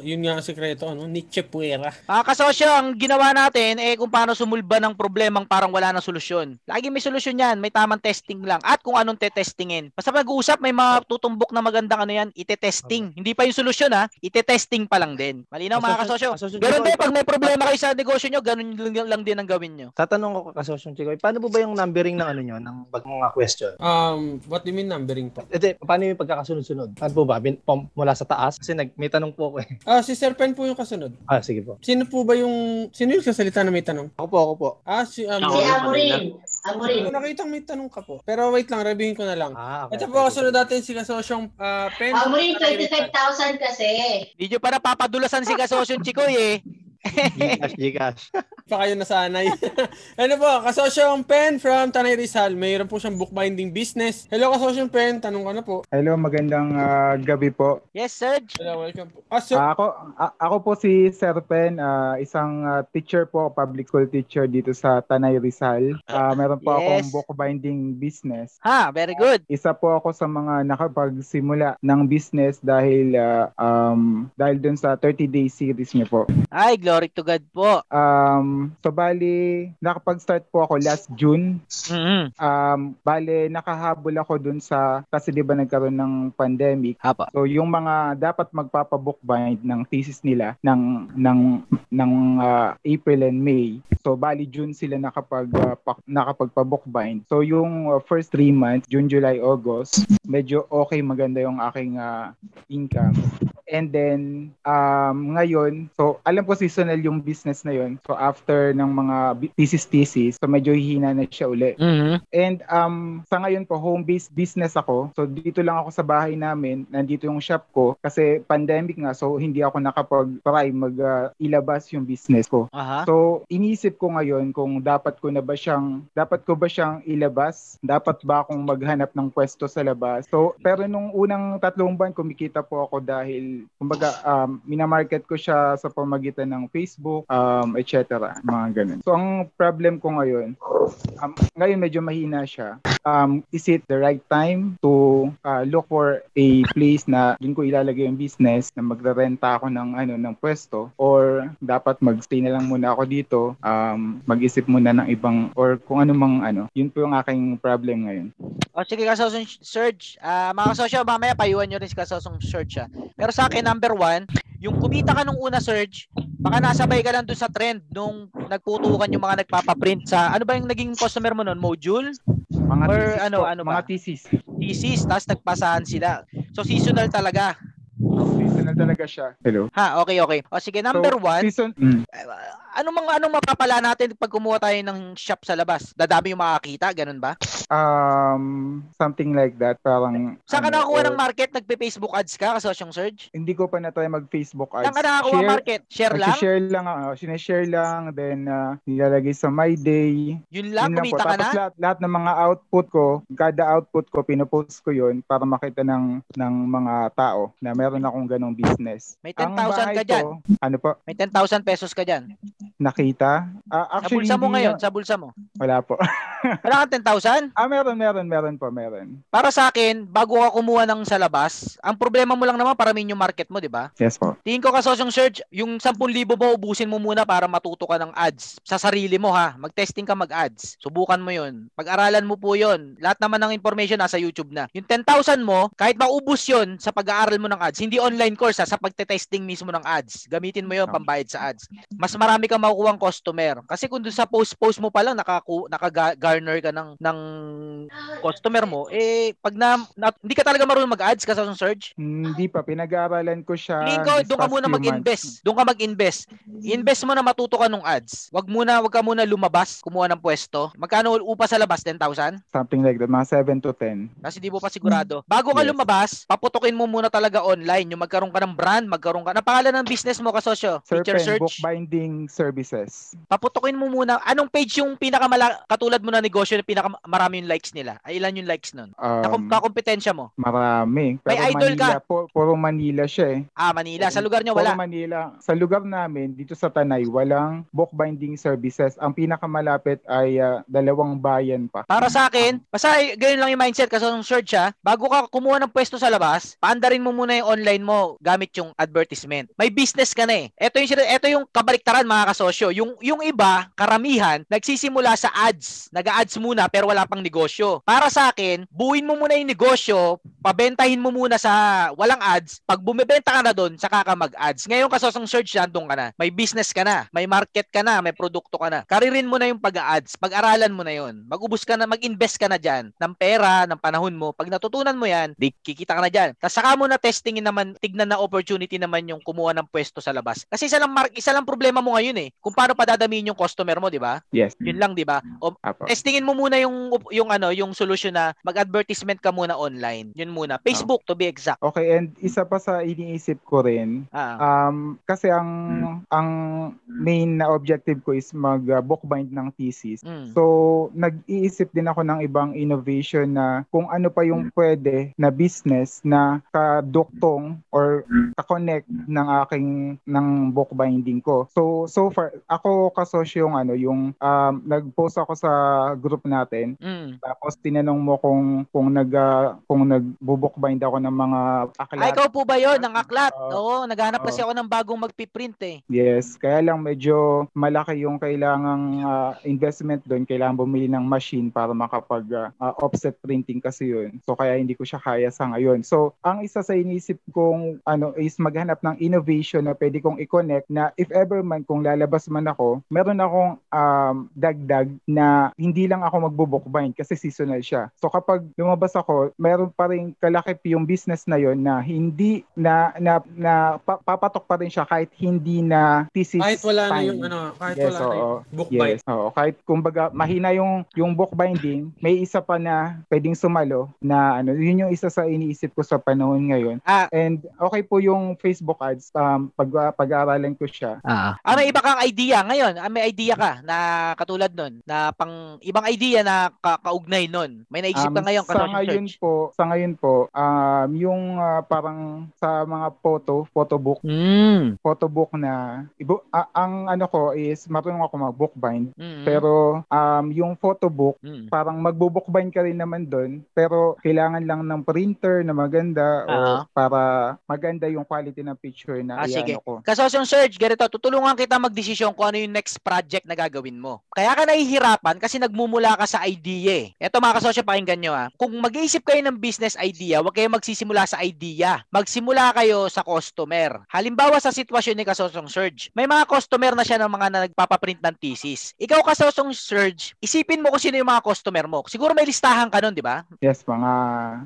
yun nga ang sekreto, ano? Nietzsche Puera. Mga kasosyo, ang ginawa natin eh kung paano sumulba ng problemang parang wala na solusyon. Lagi may solusyon yan, may tamang testing lang at kung anong te-testingin. Basta mag-uusap, may mga tutumbok na magandang ano yan, ite-testing. Hindi pa yung solusyon ha, ite-testing pa lang din. Malinaw mga kasosyo. Ganun din, pag may problema kayo sa negosyo nyo, ganun lang, lang din ang gawin nyo. Tatanong ko kasosyon Chikoy, paano po ba yung numbering ng ano nyo, ng mga question? Um, what do you mean numbering po? Ete, paano yung pagkakasunod-sunod? Ano po ba? Bin, mula sa taas? Kasi nag, may tanong po ako eh. Ah, si Sir Pen po yung kasunod. Ah, sige po. Sino po ba yung sino yung sasalita na may tanong? Ako po, ako po. Ah, si um, Si Amorin. Amorin. Nakita may tanong ka po. Pero wait lang, reviewin ko na lang. Ah, okay. Ito po kasunod natin si kasosyong uh, Pen. Amorin, 25,000 kasi. Hindi nyo pa napapadulasan si kasosyo Chikoy eh. Gcash, Gcash. Pa kayo nasanay. ano po, kasosyong Pen from Tanay Rizal. Mayroon po siyang bookbinding business. Hello kasosyong Pen, tanong ka na po. Hello, magandang ah, gabi po. Yes, Serge. Hello, welcome po. Ah, sir. Ah, ako a- ako po si Sir Pen, ah, isang ah, teacher po, public school teacher dito sa Tanay Rizal. Ah, meron po Yes. akong bookbinding business. Ha, very good. Isa po ako sa mga nakapagsimula ng business dahil ah, um dahil dun sa 30 day series niyo po. Ay, glory to God po. Um so bali nakapag-start po ako last June. Mhm. Um bali nakahabol ako dun sa kasi 'di ba nagkaroon ng pandemic. Hapa. So yung mga dapat magpapabookbind ng thesis nila ng ng ng ah, April and May. So bali June sila nakapag uh, pa- nakapagpa-bookbind. So yung uh, first three months, June, July, August, medyo okay maganda yung aking ah, income. And then um ngayon, so alam ko seasonal yung business na yon. So after ng mga thesis-thesis, so medyo hihina na siya uli. Mhm. And um, sa ngayon po, home-based business ako. So dito lang ako sa bahay namin. Nandito yung shop ko. Kasi pandemic nga, so hindi ako nakapag-try mag-ilabas yung business ko. Aha. So iniisip ko ngayon kung dapat ko na ba siyang, dapat ko ba siyang ilabas? Dapat ba akong maghanap ng pwesto sa labas? So, pero nung unang tatlong buwan, kumikita po ako dahil, kumbaga, um, minamarket ko siya sa pamagitan ng Facebook, um, etc. Mga ganun. So, ang problem ko ngayon, um, ngayon medyo mahina siya. Um, is it the right time to uh, look for a place na dun ko ilalagay yung business na magrerenta ako ng ano ng pwesto or dapat magstay na lang muna ako dito um, mag-isip muna ng ibang or kung ano mang ano yun po yung aking problem ngayon O sige, kasosong Serge. Ah, mga kasosyo, mamaya payuhan nyo rin si kasosong Serge ha. Pero sa akin, number one, yung kumita ka nung una, Serge, baka nasabay ka lang dun sa trend nung nagputukan yung mga nagpapaprint sa, ano ba yung naging customer mo nun? Module? mga Or thesis ano, po, ano mga ba? thesis Thesis, tapos nagpasahan sila. So, seasonal talaga. seasonal talaga siya hello Ha, okay, okay. O sige, number So, one, season mm. Ano mga anong mapapala natin pag kumuha tayo ng shop sa labas? Dadami yung makakita, ganun ba? Um, something like that. Parang, Saan ka ano, nakakuha or- ng market? Nagpe-Facebook ads ka, kasosyong Surge? Hindi ko pa na try mag-Facebook ads. Saan ka nakakuha market? Share lang? Share lang, uh, sinashare lang, then uh, nilalagay sa My Day. Yun lang, po. kumita ka Tapos na? lahat, lahat ng mga output ko, kada output ko, pinopost ko yun para makita ng, ng mga tao na meron akong ganong business. May Ang 10,000 bahay ka dyan. ko, ano po, May 10,000 pesos ka dyan. Nakita? Sa actually, bulsa mo ngayon, na- sa bulsa mo. Wala po. Wala kang 10,000? ah, meron, meron, meron po, meron. Para sa akin, bago ka kumuha ng sa labas, ang problema mo lang naman paramin yung market mo, di ba? Yes po. Tingin ko kasosyong search, yung 10,000 mo, ubusin mo muna para matuto ka ng ads. Sa sarili mo ha, mag-testing ka mag-ads. Subukan mo yun. Pag-aralan mo po yun. Lahat naman ng information nasa YouTube na. Yung 10,000 mo, kahit maubos yun sa pag-aaral mo ng ads, hindi online course ha, sa pagte-testing mismo ng ads. Gamitin mo yun pambayad sa ads. Mas marami kang makukuha customer. Kasi kung doon sa post-post mo pa lang, nakaku- naka-garner ka ng, ng customer mo, eh, pag na, na- hindi ka talaga marunong mag-ads kasi sa search, Hindi pa, pinag-aaralan ko siya. Tingin ko, doon ka muna mag-invest. Doon ka mag-invest. Invest mo na matuto ka ng ads. Wag muna, wag ka muna lumabas, kumuha ng pwesto. Magkano upa sa labas? 10,000? Something like that, mga 7 to 10. Kasi di mo pa sigurado. Bago ka Yes. lumabas, paputukin mo muna talaga online. Yung magkaroon ka ng brand, magkaroon ka. Ang pangalan ng business mo, kasosyo? Feature Serpent, search. bookbinding services. Paputukin mo muna. Anong page yung pinakamala katulad mo na negosyo na pinakamarami yung likes nila? Ay, ilan yung likes nun? Um, Nakum- kakompetensya mo? Marami. Pero May idol Manila, ka? pu- puro Manila siya eh. Ah, Manila. Sa lugar nyo, Puro wala. Manila. Sa lugar namin, dito sa Tanay, walang bookbinding services. Ang pinakamalapit ay ah, dalawang bayan pa. Para sa akin, basta ganyan lang yung mindset kasi nung search ha, bago ka kumuha ng pwesto sa labas, paandarin mo muna yung online mo gamit yung advertisement. May business ka na eh. Ito yung, ito yung kabaliktaran mga kasosyo. Yung, yung iba, karamihan, nagsisimula sa ads. Nag-ads muna pero wala pang negosyo. Para sa akin, buuin mo muna yung negosyo, pabentahin mo muna sa walang ads. Pag bumibenta ka na doon, saka ka mag-ads. Ngayon kasosong search nandun ka na. May business ka na. May market ka na. May produkto ka na. Karirin mo na yung pag-ads. Pag-aralan mo na yon. Mag-ubos ka na, mag-invest ka na dyan ng pera, ng panahon mo. Pag natutunan mo yan, di kikita ka na dyan. Tapos saka mo na testingin naman, tignan na opportunity naman yung kumuha ng pwesto sa labas. Kasi isa lang, mark, isa lang problema mo ngayon eh. Kung paano padadamihin yung customer mo, di ba? Yes. Yun lang, di ba? O, Apo. testingin mo muna yung yung ano, yung solution na mag-advertisement ka muna online. Yun muna. Facebook to be exact. Okay, and isa pa sa iniisip ko rin, Ah. um, kasi ang ang main na objective ko is mag uh, bookbind ng thesis. Mm. So, nag-iisip din ako ng ibang innovation na kung ano pa yung pwede na business na kaduktong or ka-connect ng aking ng bookbinding ko. So, so far, ako kasosyo yung ano, yung um, nag-post ako sa group natin. Mm. Tapos tinanong mo kung kung nag uh, kung nagbo-bookbind ako ng mga aklat. Ay, ikaw po ba yun? Ng aklat? Oo. Oo, naghanap kasi Oo. ako ng bagong magpiprint eh. Yes, kaya lang medyo malaki yung kailangang ah, investment doon. Kailangan bumili ng machine para makapag ah, ah, offset printing kasi yun. So kaya hindi ko siya kaya sa ngayon. So ang isa sa inisip kong ano is maghanap ng innovation na pwede kong i-connect na if ever man kung lalabas man ako, meron akong um, dagdag na hindi lang ako magbo-bookbind kasi seasonal siya. So kapag lumabas ako, meron pa rin kalakip yung business na yon na hindi na na, na pa- papatok pa rin siya kahit hindi na thesis Kahit wala na time. yung ano, kahit yes, wala na oo. yung bookbind. Yes, oo. Kahit kumbaga mahina yung yung bookbinding, may isa pa na pwedeng sumalo na ano, yun yung isa sa iniisip ko sa panahon ngayon. Ah. And okay po yung Facebook ads, um, pag pag-aaralan ko siya. Ah. Ah, may iba kang idea ngayon. Ah, may idea ka na katulad nun, na pang ibang idea na ka- kaugnay nun. May naisip ka Um, ngayon sa ngayon search. po, sa ngayon po, um, yung ah, parang sa mga photo, photobook, Mm. photobook na, ibo, ah, ang ano ko is marunong ako mag-bookbind, Mm. pero um, yung photobook, Mm. parang magbo-bookbind ka rin naman doon, pero kailangan lang ng printer na maganda o Oo. para maganda yung quality ng picture na Ah, iano ko. Kasosyong Serge, ganito, tutulungan kita magdesisyon kung ano yung next project na gagawin mo. Kaya ka nahihirapan kasi nagmumula ka sa idea eh. Ito mga kasosyo, pakinggan nyo ah. Kung mag-iisip kayo ng business idea, huwag kayo magsisimula sa idea. Magsimula kayo sa customer. Halimbawa sa sitwasyon ni Kasosong Surge, may mga customer na siya ng mga na nagpapaprint ng thesis. Ikaw, Kasosong Surge, isipin mo kung sino yung mga customer mo. Siguro may listahan ka nun, di ba? Yes, mga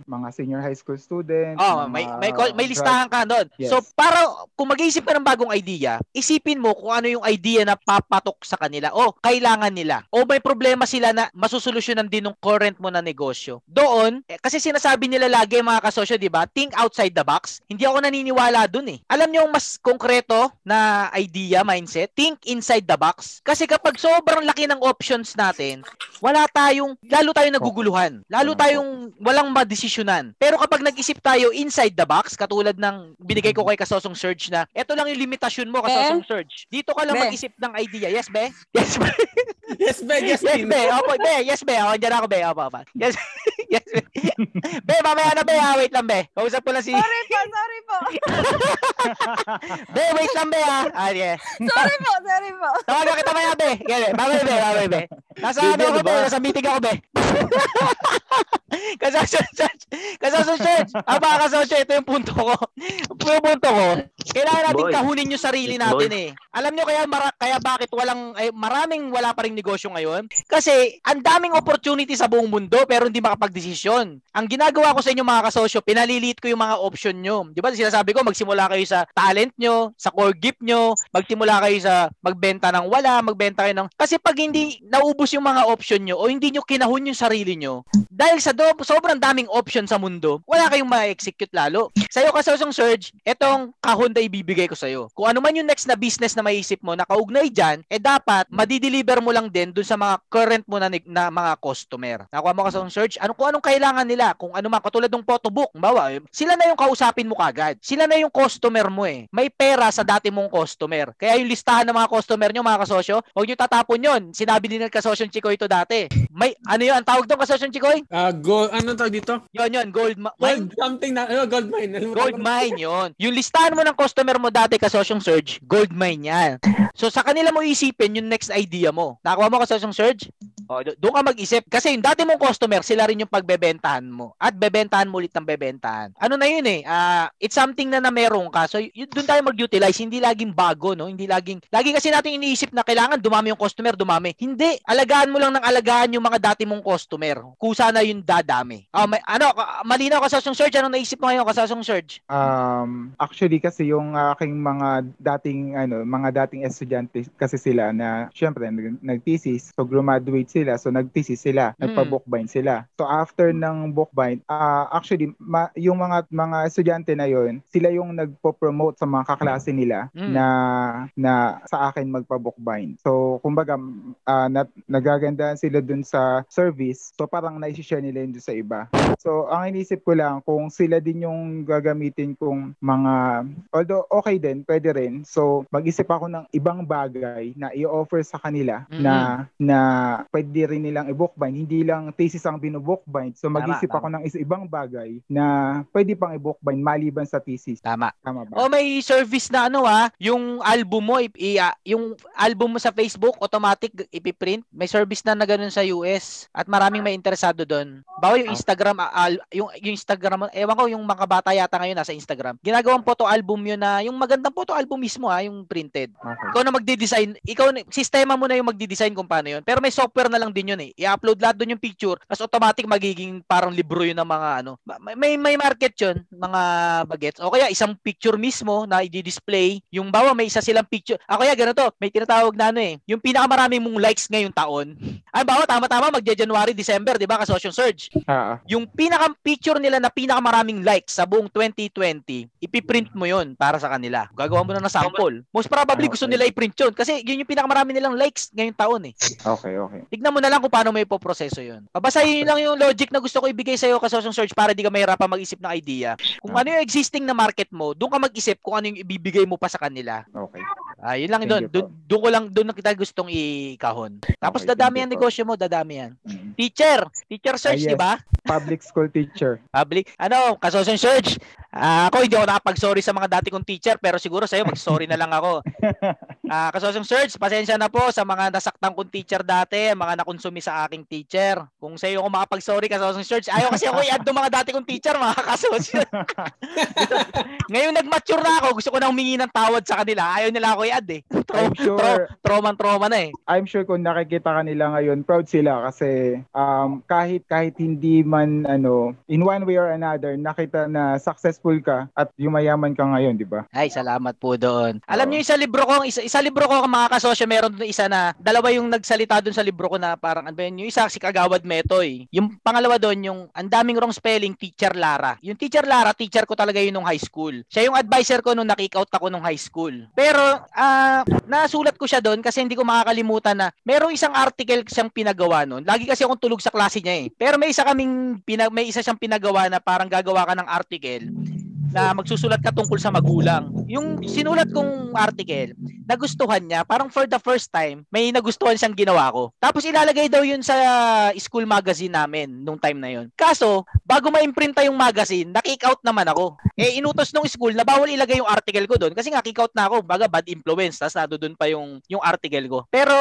mga senior high school students. Oh, mga may may may listahan ka doon. Yes. So para kung mag-iisip ka ng bagong idea, isipin mo kung ano yung idea na papatok sa kanila o kailangan nila o may problema sila na masusolusyonan din ng current mo na negosyo. Doon, eh, kasi sinasabi nila lagi mga kasosyo, 'di ba? Think outside the box. Hindi ako naniniwala doon eh. Alam niyo yung mas konkreto na idea, mindset, think inside the box. Kasi kapag sobrang laki ng options natin, wala tayong lalo tayong naguguluhan. Lalo tayong walang madesisyonan. Pero kapag nag-isip tayo inside the box, katulad ng binigay ko kay Kasosong Surge na, eto lang yung limitasyon mo, Kasosong Surge. Dito ka lang. Mag-isip ng idea. Yes, be? Yes, be? yes, be. Yes, yes, be. Opo, be. Yes, be. Ako, dyan ako, be. Opo, opo. Yes, yes, be. Mamaya na, be. ha? Wait lang, be. Kausap ko lang si... Sorry po, sorry po. be, wait lang, be, ha? Ah, yeah. sorry po, sorry po. Tawagan kita maya, be. Ganyan, mamaya, be. Mamaya, be. Nasa Be, ano ako, ano be? Nasa meeting ako, be. Kasosyo, kasosyo, Serge. Aba, kasosyo, ito yung punto ko. yung punto ko. Kailangan natin Boy. kahunin yung sarili natin boy. eh. Alam nyo kaya, mara- kaya bakit walang, eh, maraming wala pa rin negosyo ngayon? Kasi, ang daming opportunity sa buong mundo pero hindi makapag-desisyon. Ang ginagawa ko sa inyo mga kasosyo, pinaliliit ko yung mga option nyo. Di ba sinasabi ko, magsimula kayo sa talent nyo, sa core gift nyo, magsimula kayo sa magbenta ng wala, magbenta kayo ng... Kasi pag hindi naubos yung mga option nyo o hindi nyo kinahon yung sarili nyo, dahil sa do- sobrang daming option sa mundo, wala kayong ma-execute lalo. Sa'yo kasosong Surge, etong kahon na ibibigay ko sa'yo. Kung ano man yung next na business na maisip mo na kaugnay dyan, eh dapat madideliver mo lang din dun sa mga current mo na, na mga customer. Nakuha mo kasosong Surge, ano, kung anong kailangan nila, kung ano man, katulad ng photobook, bawa, eh, sila na yung kausapin mo kagad. Sila na yung customer mo eh. May pera sa dati mong customer. Kaya yung listahan ng mga customer nyo, mga kasosyo, huwag nyo tatapon yun. Sinabi din ng kasosyo Chikoy ito dati. May, ano yun, ang tawag doon kasosyo Chikoy? Ah, gold, ano tawag dito? Yun, yun, gold ma- Gold something na, ano, gold mine. Gold mine yun. Yung listahan mo ng customer mo dati kasosyong Surge, gold mine yan. So sa kanila mo isipin yung next idea mo. Nakuha mo kasosyong Surge? O, do- doon ka mag-isip. Kasi yung dati mong customer, sila rin yung pagbebentahan mo. At bebentahan mo ulit ng bebentahan. Ano na yun eh? ah it's something na na meron ka. So yun, doon tayo mag-utilize. Hindi laging bago, no? Hindi laging... Lagi kasi natin iniisip na kailangan dumami yung customer, dumami. Hindi. Alagaan mo lang ng alagaan yung mga dati mong customer. Kusa na yung dadami. Ah, may, ano, ka- malinaw kasosyong Surge. Anong naisip mo ngayon kasosyong Surge? Um, actually kasi yung aking mga dating ano, mga dating estudyante kasi sila na syempre nag- nag-thesis, so graduate sila, so nag-thesis sila, Mm. nagpa-bookbind sila. So after ng bookbind, ah actually ma- yung mga mga estudyante na yon, sila yung nagpo-promote sa mga kaklase nila Mm. na na sa akin magpa-bookbind. So kumbaga ah, na, nagagandahan sila dun sa service, so parang na-share nila yun sa iba. So ang inisip ko lang kung sila din yung gagamitin kong mga although okay din, pwede rin. So mag-isip ako ng ibang bagay na i-offer sa kanila Mhm. na na pwede rin nilang i-bookbind. Hindi lang thesis ang binu-bookbind. So mag-isip Tama, ako ng is ibang bagay na pwede pang i-bookbind maliban sa thesis. Tama. Tama ba? O may service na ano ah, yung album mo, i- i- ah, yung album mo sa Facebook, automatic ipiprint. May service na na ganun sa US at maraming may interesado doon. Bawa yung Instagram, ah, al- yung, yung Instagram, ewan ko, yung mga bata yata ngayon nasa Instagram. Ginagawang photo album yun na, yung magandang photo album mismo ah, yung printed. Ikaw na magde-design, ikaw, na- sistema mo na yung magde-design kung paano yun. Pero may software na lang din yun eh. I-upload lahat doon yung picture, tapos automatic magiging parang libro yun ng mga ano. May, may, market yun, mga bagets. O kaya isang picture mismo na i-display. Yung bawa may isa silang picture. Ah, kaya ganito, may tinatawag na ano eh. Yung pinakamarami mong likes ngayong taon. Ay, bawa tama-tama magja-January, December, di ba? Kasosyong Surge. Ah, Yung pinaka picture nila na pinakamaraming likes sa buong 2020, ipiprint mo yun para sa kanila. Gagawa mo na ng sample. Most probably gusto nila i-print yun kasi yun yung pinakamarami nilang likes ngayong taon eh. Okay, okay. Tignan mo na lang kung paano may poproseso yun. Babasahin lang yung logic na gusto ko ibigay sa'yo kasosyong search para di ka mahirapan mag-isip ng idea. Kung ano yung existing na market mo, doon ka mag-isip kung ano yung ibibigay mo pa sa kanila. Okay. Ah, yun lang doon. Doon ko lang doon na kita gustong ikahon. Tapos Okay, dadami ang negosyo mo, dadami yan. Teacher, teacher search, Ah, di ba? Public school teacher. Public, ano, kasosyong search. Ah, ako hindi ako nakapag-sorry sa mga dati kong teacher pero siguro sa'yo mag-sorry na lang ako. Ah, kasosong search, pasensya na po sa mga nasaktan kong teacher dati, mga nakonsumi sa aking teacher. Kung sa'yo ako makapag-sorry kasosong search, ayaw kasi ako i-add ng mga dati kong teacher, mga kasosyo. Ngayon nag-mature na ako, gusto ko na humingi ng tawad sa kanila. Ayaw nila ako i-add eh. Tro- I'm sure, tro- trauma-trauma na eh. I'm sure kung nakikita ka nila ngayon, proud sila kasi um, kahit kahit hindi man ano, in one way or another, nakita na successful ka at yumayaman ka ngayon, di ba? Ay, salamat po doon. Alam niyo isa libro ko, isa, isa libro ko mga kasosyo, meron doon isa na dalawa yung nagsalita doon sa libro ko na parang ano ba yun, yung isa si Kagawad Metoy. Yung pangalawa doon yung ang daming wrong spelling Teacher Lara. Yung Teacher Lara, teacher ko talaga yun nung high school. Siya yung advisor ko nung na-kick out ako nung high school. Pero ah nasulat ko siya doon kasi hindi ko makakalimutan na merong isang article siyang pinagawa noon. Lagi kasi akong tulog sa klase niya eh. Pero may isa kaming pinag may isa siyang pinagawa na parang gagawa ka ng article na magsusulat ka tungkol sa magulang. Yung sinulat kong article, nagustuhan niya. Parang for the first time, may nagustuhan siyang ginawa ko. Tapos ilalagay daw yun sa school magazine namin nung time na yun. Kaso, bago ma-imprinta yung magazine, na-kick out naman ako. Eh, inutos nung school na bawal ilagay yung article ko doon kasi nga kick out na ako. Baga, bad influence. Tapos nado doon pa yung, yung article ko. Pero,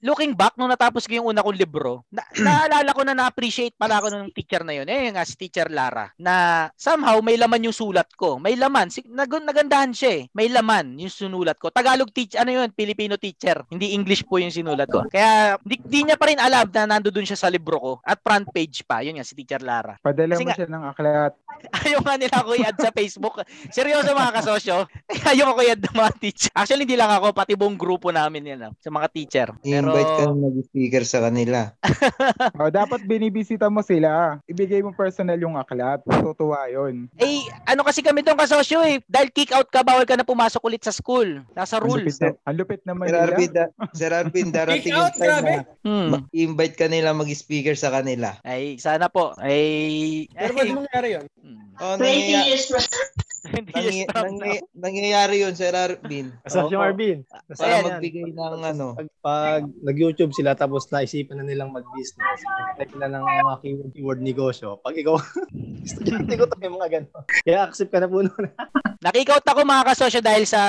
looking back, nung natapos ko yung una kong libro, na, naalala ko na na-appreciate pala ako ng teacher na yun. Eh, nga si teacher Lara. Na somehow, may laman yung sulat ko. May laman. Si, nag, nagandahan siya eh. May laman yung sinulat ko. Tagalog teacher, ano yun? Filipino teacher. Hindi English po yung sinulat ko. Kaya, di, di niya pa rin alam na nandoon siya sa libro ko. At front page pa. Yun nga, si teacher Lara. Padala Kasi mo nga- siya ng aklat. Ayaw nga nila ako i-add sa Facebook. Seryoso mga kasosyo. Ayaw ako i-add ng mga teacher. Actually, hindi lang ako. Pati buong grupo namin yan. ah, Sa mga teacher. Pero, I-invite ka na mag-speaker sa kanila. o, dapat binibisita mo sila. Ibigay mo personal yung aklat. Matutuwa yun. eh, ano kasi kami doon kasosyo eh. Dahil kick out ka, bawal ka na pumasok ulit sa school. Nasa Ang rules. lupit, na- ang lupit naman Sir nila. Arvin, da- Sir Arvin, darating yung time grabe. na Hmm. ma-invite ka nila mag-speaker sa kanila. Ay, sana po. Ay, Pero pwede mangyari yun. Oh, 20 nangyaya- years from nangy- nangy- nangyayari yun, Sir Arvin. Asas yung. Arvin. Para Ayan. magbigay ng ano. Pag, pag nag-YouTube sila tapos naisipan na nilang mag-business, type nila ng mga keyword, keyword negosyo. Pag ikaw, estudyante ko to yung mga gano'n. Kaya accept ka na po nun. Nakikout ako mga kasosyo dahil sa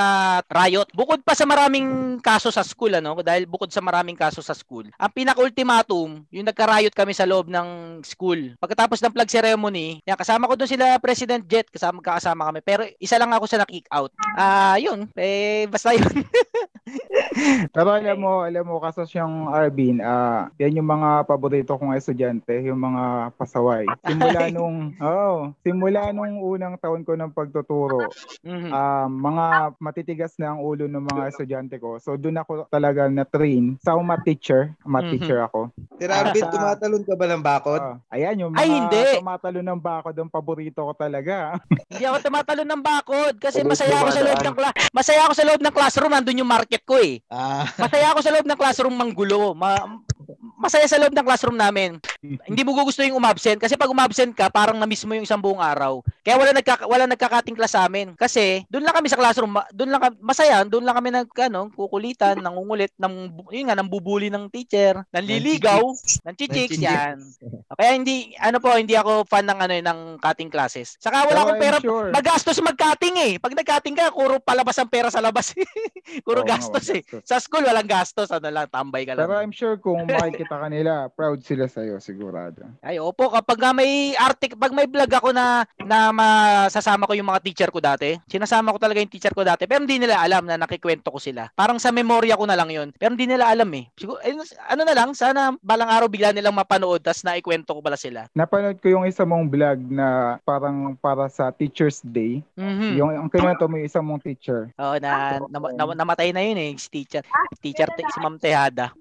riot. Bukod pa sa maraming kaso sa school, ano? Dahil bukod sa maraming kaso sa school. Ang pinaka-ultimatum, yung nagka-riot kami sa loob ng school. Pagkatapos ng flag ceremony, yan, kasama ko doon sila President Jet, kasama, kakasama kami. Pero isa lang ako sa na-kick out. Ah, yun. Eh, basta yun. Pero alam mo, alam mo, kaso siyang Arvin, ah, yan yung mga paborito kong estudyante, yung mga pasaway. Simula nung, oh, simula nung unang taon ko ng pagtuturo, Mhm. ah, mga matitigas na ang ulo ng mga estudyante ko. So doon ako talaga na-train sa math teacher, math Mhm. teacher ako. Sir Arvin, Sa- tumatalon ka ba ng bakod? Ah, ayan, yung mga Ay, hindi. tumatalo ng bako doon, paborito ko talaga. Hindi ako tumatalon ng bakod kasi masaya ako sa loob ng class. Masaya ako sa loob ng classroom, nandun yung market ko eh. Ah, Masaya ako sa loob ng classroom manggulo. Ma- masaya sa loob ng classroom namin. Hindi mo gusto yung umabsent kasi pag umabsent ka, parang na-miss mo yung isang buong araw. Kaya wala nagka wala nagkakating class sa amin kasi doon lang kami sa classroom, doon lang kami, masaya, doon lang kami nag ano, kukulitan, nangungulit, ng yun nga, nambubuli ng teacher, nanliligaw, ng chichiks yan. Kaya hindi ano po, hindi ako fan ng ano eh, ng cutting classes. Saka wala Pero akong pera, sure. magastos mag-cutting eh. Pag nag-cutting ka, puro palabas ang pera sa labas. puro Oo nga, gastos eh. magastos. Sa school walang gastos, ano lang, tambay ka lang. Pero I'm sure kung makikita ka nila, proud sila sa'yo, sigurado. Ay, opo, kapag nga may artic, pag may vlog ako na na masasama ko yung mga teacher ko dati, sinasama ko talaga yung teacher ko dati, pero hindi nila alam na nakikwento ko sila. Parang sa memorya ko na lang yun. Pero hindi nila alam eh. Siguro, eh, ano na lang, sana balang araw bigla nilang mapanood tas naikwento ko pala sila. Napanood ko yung isa mong vlog na parang para sa Teacher's Day. Mhm. Yung ang kinuwento mo yung isa mong teacher. Oo, na, na, na- namatay na yun eh, si teacher. Teacher, si Ma'am Tejada.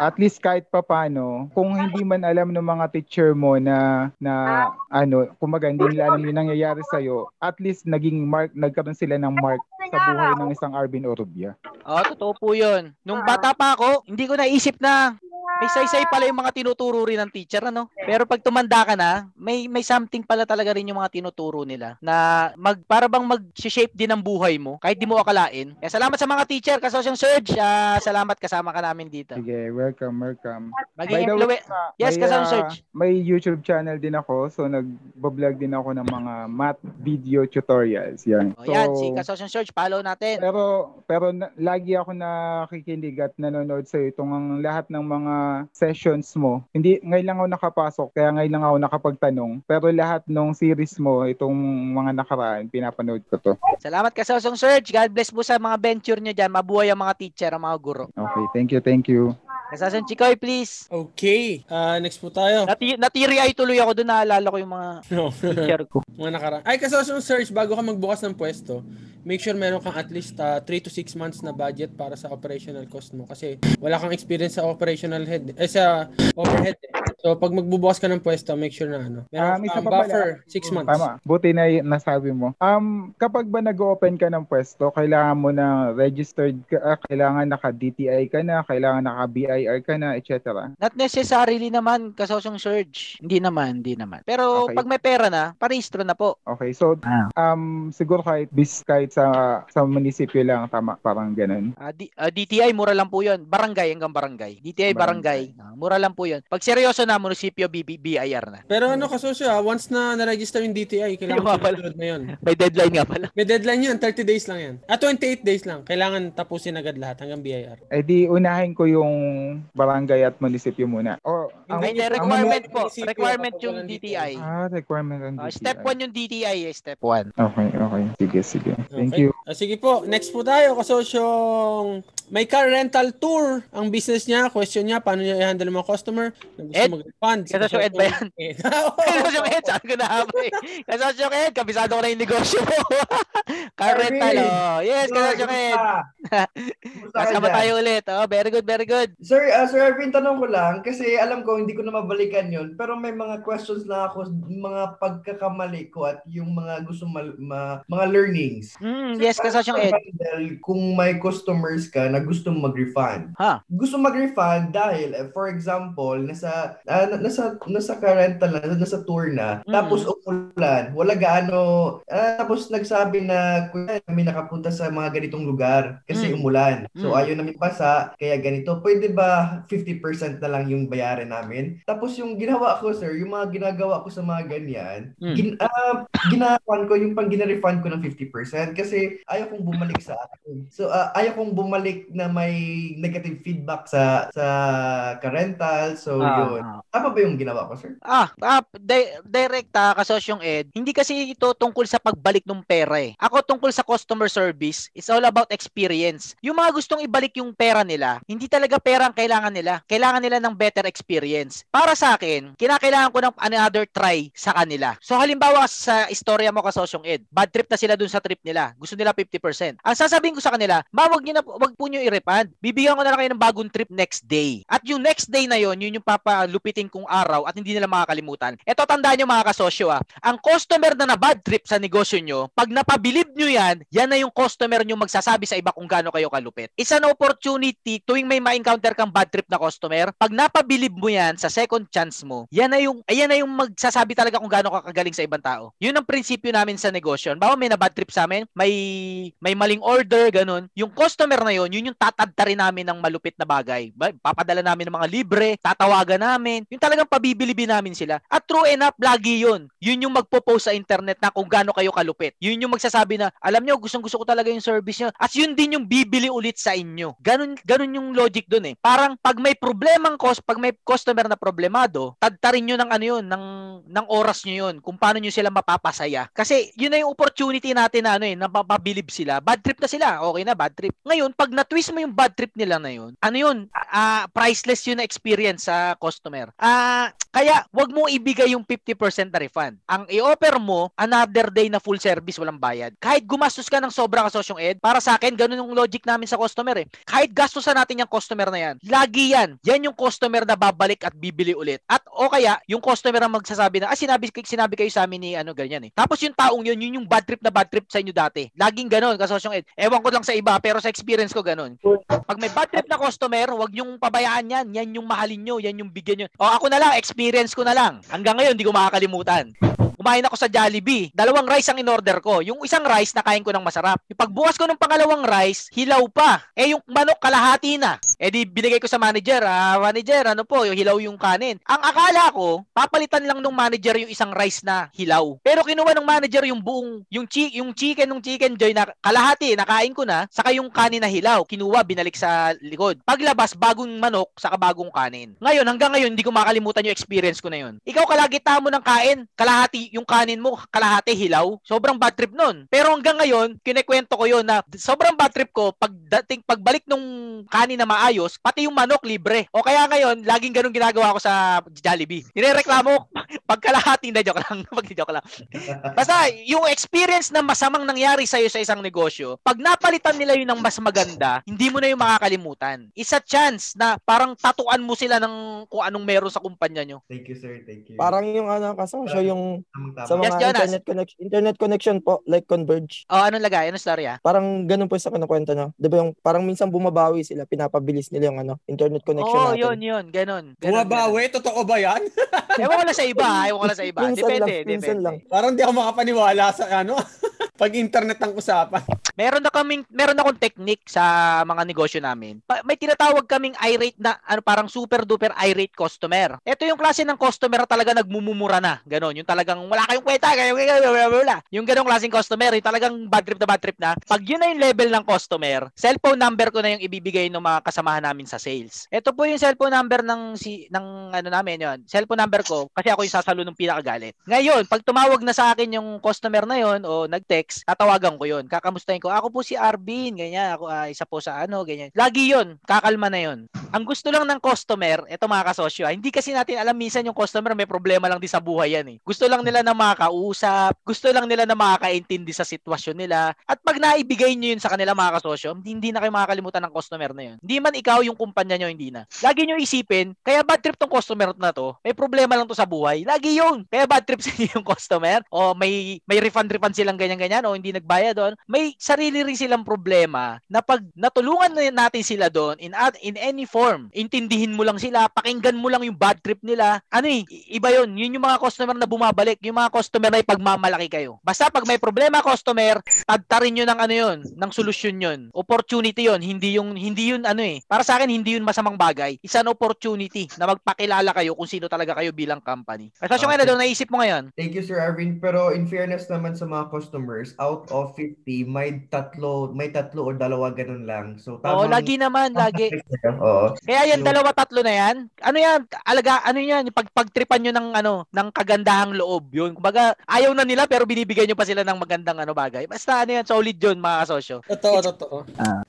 At least kahit papano, kung hindi man alam ng mga teacher mo na na ano, kumaga hindi nila alam yung nangyayari sa at least naging mark nagkaroon sila ng mark sa buhay ng isang Arvin Orubia. Oo, totoo po yun. Nung bata pa ako, hindi ko naisip na may saysay pala yung mga tinuturo rin ng teacher, ano? Pero pag tumanda ka na, may may something pala talaga rin yung mga tinuturo nila na mag para bang mag-shape din ng buhay mo kahit di mo akalain. Kaya salamat sa mga teacher, kasosyong Surge. Ah, salamat kasama ka namin dito. Sige, welcome, welcome. Maging By the way, influen- Yes, kasama ah, Surge. may YouTube channel din ako, so nag-vlog din ako ng mga math video tutorials. Yan. O yan, si kasosyong Surge, follow natin. Pero pero na, lagi ako nakikinig at nanonood sa itong ang lahat ng mga sessions mo. Hindi ngayon lang ako nakapasok, kaya ngayon lang ako nakapagtanong. Pero lahat ng series mo, itong mga nakaraan, pinapanood ko to. Salamat kasosyong Surge. God bless po sa mga venture nyo dyan. Mabuhay ang mga teacher, ang mga guro. Okay, thank you, thank you. Kasosyong Chikoy, please. Okay. Ah, next po tayo. Nati natiri ay tuloy ako doon. Naalala ko yung mga No. teacher ko. mga nakaraan. Ay, kasi yung search, bago ka magbukas ng pwesto, make sure meron kang at least 3 to 6 months na budget para sa operational cost mo. Kasi wala kang experience sa operational head, eh, sa overhead. eh. So, pag magbubukas ka ng pwesto, make sure na ano. Meron Um, isa kang pa pala. buffer, 6 months. Tama. Buti na y- nasabi mo. Um, kapag ba nag-open ka ng pwesto, kailangan mo na registered ka, ah, kailangan naka-DTI ka na, kailangan naka-BIR ka na, etc. Not necessarily naman kasosyong Surge. Hindi naman, hindi naman. Pero Okay. pag may pera na, parehistro na po. Okay, so um siguro kahit bis kahit sa sa munisipyo lang tama parang ganun. Ah, D- ah, DTI, mura lang po yun. Barangay hanggang barangay. DTI, barangay. Ah, mura lang po yun. Pag seryoso na, munisipyo, BB, BIR na. Pero ano kasosyo ah, once na na-register yung DTI, kailangan sunod na yun. May deadline nga pala. May deadline yun, 30 days lang yan. Ah, 28 days lang. Kailangan tapusin agad lahat hanggang BIR. Eh di unahin ko yung barangay at munisipyo muna. O ang, Hindi, ang requirement muni- po. Requirement yung DTI. Ah, requirement ng Ah, DTI. step 1 yung DTI eh, step 1. Okay, okay. Sige, sige. Thank Okay. you. Ah, sige po, next po tayo. Kasosyong may car rental tour ang business niya. Question niya, paano niya i-handle ang mga customer na gusto Ed? mag-refund. Si Kasosyo Ed ba yan? Ed. Kasosyong Ed, saan ko na eh. Kasosyong Ed, kabisado ko na yung negosyo mo. Car rental, oh. Yes, Sir, kasosyong Ed. Kasama tayo ulit. Oh, very good, very good. Sir, ah, Sir Erwin, tanong ko lang, kasi alam ko hindi ko na mabalikan yun, pero may mga questions na ako, mga pagkakamali ko at yung mga gusto mal, ma- mga learnings. Mm, yes, kasosyong Ed. Dahil kung may customers ka na gusto mag-refund. Ha? Gusto mag-refund dahil, eh, for example, nasa, ah, na- nasa, nasa ka-rental na, nasa tour na, Mm. tapos umulan, wala gaano, ah, tapos nagsabi na, kuya, kami nakapunta sa mga ganitong lugar kasi Mm. umulan. So, Mm. ayaw namin basa, kaya ganito. Pwede ba 50% na lang yung bayarin namin? Tapos yung ginawa ko, sir, yung mga ginagawa ko sa mga ganyan, Mm. gin, ah, ginawan ko yung pang gina-refund ko ng 50% kasi ayaw kong bumalik sa akin. So, ah, ayaw kong bumalik na may negative feedback sa sa ka-rental. So, Ah, yun. Tama ba yung ginawa ko, sir? Ah, ah di- direct ah, kasosyong Ed. Hindi kasi ito tungkol sa pagbalik ng pera eh. Ako tungkol sa customer service, it's all about experience. Yung mga gustong ibalik yung pera nila, hindi talaga pera ang kailangan nila. Kailangan nila ng better experience. Para sa akin, kinakailangan ko ng another try sa kanila. So halimbawa sa istorya mo kasosyong Ed, bad trip na sila dun sa trip nila. Gusto nila 50%. Ang sasabihin ko sa kanila, ma wag na wag po niyo i-refund. Bibigyan ko na lang kayo ng bagong trip next day. At yung next day na yon, yun yung papalupitin kong araw at hindi nila makakalimutan. Ito tandaan nyo mga kasosyo ah. Ang customer na na bad trip sa negosyo nyo, pag napabilib nyo yan, yan na yung customer nyo magsasabi sa iba kung gaano kayo kalupit. It's an opportunity tuwing may ma-encounter kang bad trip na customer, pag napabilib mo yan sa second chance mo, yan na yung, ayan na yung magsasabi talaga kung gaano ka kagaling sa ibang tao. Yun ang prinsipyo namin sa negosyo. Bawa may na bad trip sa amin, may, may maling order, ganun. Yung customer na yun, yun yung tatadta rin namin ng malupit na bagay. Ba- Papadala namin ng mga libre, tatawagan namin. Yung talagang pabibilibin namin sila. At true enough, lagi yun. Yun yung magpo-post sa internet na kung gaano kayo kalupit. Yun yung magsasabi na, alam nyo, gustong gusto ko talaga yung service nyo. At yun din yung bibili ulit sa inyo. Ganun, ganun yung logic dun eh. Parang pag may problemang cost, pag may customer na problemado, tadtarin nyo ng ano yun, ng, ng oras nyo yun, kung paano nyo sila mapapasaya. Kasi yun na yung opportunity natin na ano eh, na mapabilib sila. Bad trip na sila, okay na, bad trip. Ngayon, pag na-twist mo yung bad trip nila na yun, ano yun, ah priceless yun na experience sa customer. Customer. Ah, kaya wag mo ibigay yung 50% na refund. Ang i-offer mo, another day na full service, walang bayad. Kahit gumastos ka ng sobra ka sosyong ed, para sa akin, ganun yung logic namin sa customer eh. Kahit gastusan natin yung customer na yan, lagi yan. Yan yung customer na babalik at bibili ulit. At o kaya, yung customer ang magsasabi na, ah, sinabi, sinabi kayo sa amin ni ano, ganyan eh. Tapos yung taong yun, yun yung bad trip na bad trip sa inyo dati. Laging ganun, kasosyong ed. Ewan ko lang sa iba, pero sa experience ko ganun. Pag may bad trip na customer, wag yung pabayaan yan. Yan yung mahalin nyo, yan yung bigyan nyo. O ako na lang, experience ko na lang. Hanggang ngayon, hindi ko makakalimutan. Kumain ako sa Jollibee. Dalawang rice ang in-order ko. Yung isang rice, nakain ko ng masarap. Yung pagbukas ko ng pangalawang rice, hilaw pa. Eh, yung manok kalahati na. Eh, di binigay ko sa manager. Ah, manager, ano po, yung hilaw yung kanin. Ang akala ko, papalitan lang ng manager yung isang rice na hilaw. Pero kinuha ng manager yung buong, yung, chi- yung chicken ng chicken joy na kalahati, nakain ko na, saka yung kanin na hilaw. Kinuha, binalik sa likod. Paglabas, bagong manok, saka bagong kanin. Ngayon, hanggang ngayon, hindi ko makalimutan yung experience ko na yun. Ikaw kalagita mo ng kain, kalahati yung kanin mo, kalahati hilaw. Sobrang bad trip nun. Pero hanggang ngayon, kinekwento ko yun na sobrang bad trip ko, pagdating, pagbalik nung kanin na maayos, pati yung manok libre. O kaya ngayon, laging ganun ginagawa ko sa Jollibee. Nirereklamo, pagkalahati na joke lang, pag-joke lang. Basta, yung experience na masamang nangyari sa'yo sa isang negosyo, pag napalitan nila yun ng mas maganda, hindi mo na yung makakalimutan. Isa chance na parang tatuan mo sila ng kung anong meron sa kumpanya nyo. Thank you, sir. Thank you. Parang yung ano, kasosyo, yung Tamang-tama. sa mga Yes, Jonas. internet connection, internet connection po, like Converge. O, anong lagay? Anong story ah? Parang ganun po sa kinukwento nyo. Di ba yung parang minsan bumabawi sila, pinapabilis nila yung ano, internet connection Oo, natin. yun, yun. Ganon. ganon, Bumabawi? Totoo ba yan? Ewan ko lang sa iba, ah. ewan ko lang sa iba. Minsan Depende, lang, minsan depende. lang. Parang di ako makapaniwala sa ano. Pag internet ang usapan. Meron na kaming meron akong technique sa mga negosyo namin. Pa- may tinatawag kaming irate na ano parang super duper irate customer. Ito yung klase ng customer na talaga nagmumumura na. Ganon, yung talagang wala kayong kwenta, kayo wala. Yung ganong klaseng customer, yung talagang bad trip na bad trip na. Pag yun na yung level ng customer, cellphone number ko na yung ibibigay ng mga kasamahan namin sa sales. Ito po yung cellphone number ng si ng ano namin yon. Cellphone number ko kasi ako yung sasalo ng pinakagalit. Ngayon, pag tumawag na sa akin yung customer na yon o nag-text, tatawagan ko yon. Kakamustahin ko, ako po si Arvin, ganyan, ako ah, isa po sa ano, ganyan. Lagi yon, kakalma na yon. Ang gusto lang ng customer, eto mga kasosyo, ah, hindi kasi natin alam minsan yung customer may problema lang din sa buhay yan eh. Gusto lang nila na makakausap, gusto lang nila na makakaintindi sa sitwasyon nila. At pag naibigay nyo yun sa kanila mga kasosyo, hindi, na kayo makakalimutan ng customer na yun. Hindi man ikaw yung kumpanya nyo, hindi na. Lagi nyo isipin, kaya bad trip tong customer na to, may problema lang to sa buhay. Lagi yun. Kaya bad trip sa yung customer, o may, may refund-refund silang ganyan-ganyan, o hindi nagbayad doon. May sarili rin silang problema na pag natulungan na natin sila doon in, at- in any form, intindihin mo lang sila, pakinggan mo lang yung bad trip nila, ano eh, iba yun. Yun yung mga customer na bumabalik, yung mga customer na ipagmamalaki kayo. Basta pag may problema customer, tadtarin nyo ng ano yun, ng solusyon yun. Opportunity yun, hindi yung, hindi yun ano eh. Para sa akin, hindi yun masamang bagay. Isa an opportunity na magpakilala kayo kung sino talaga kayo bilang company. Kasi yung ano doon, naisip mo ngayon? Thank you, Sir Arvin. Pero in fairness naman sa mga customers, out of 50, may tatlo, may tatlo o dalawa ganun lang. So, Oo, tamang... lagi naman, lagi. Oo. Kaya yan, So, dalawa, tatlo na yan. Ano yan? Alaga, ano yan? Pag, pagtripan nyo ng, ano, ng kagandahang loob. Yun. Kumbaga, ayaw na nila pero binibigyan nyo pa sila ng magandang ano bagay. Basta ano yan, solid yun mga kasosyo. Totoo, totoo.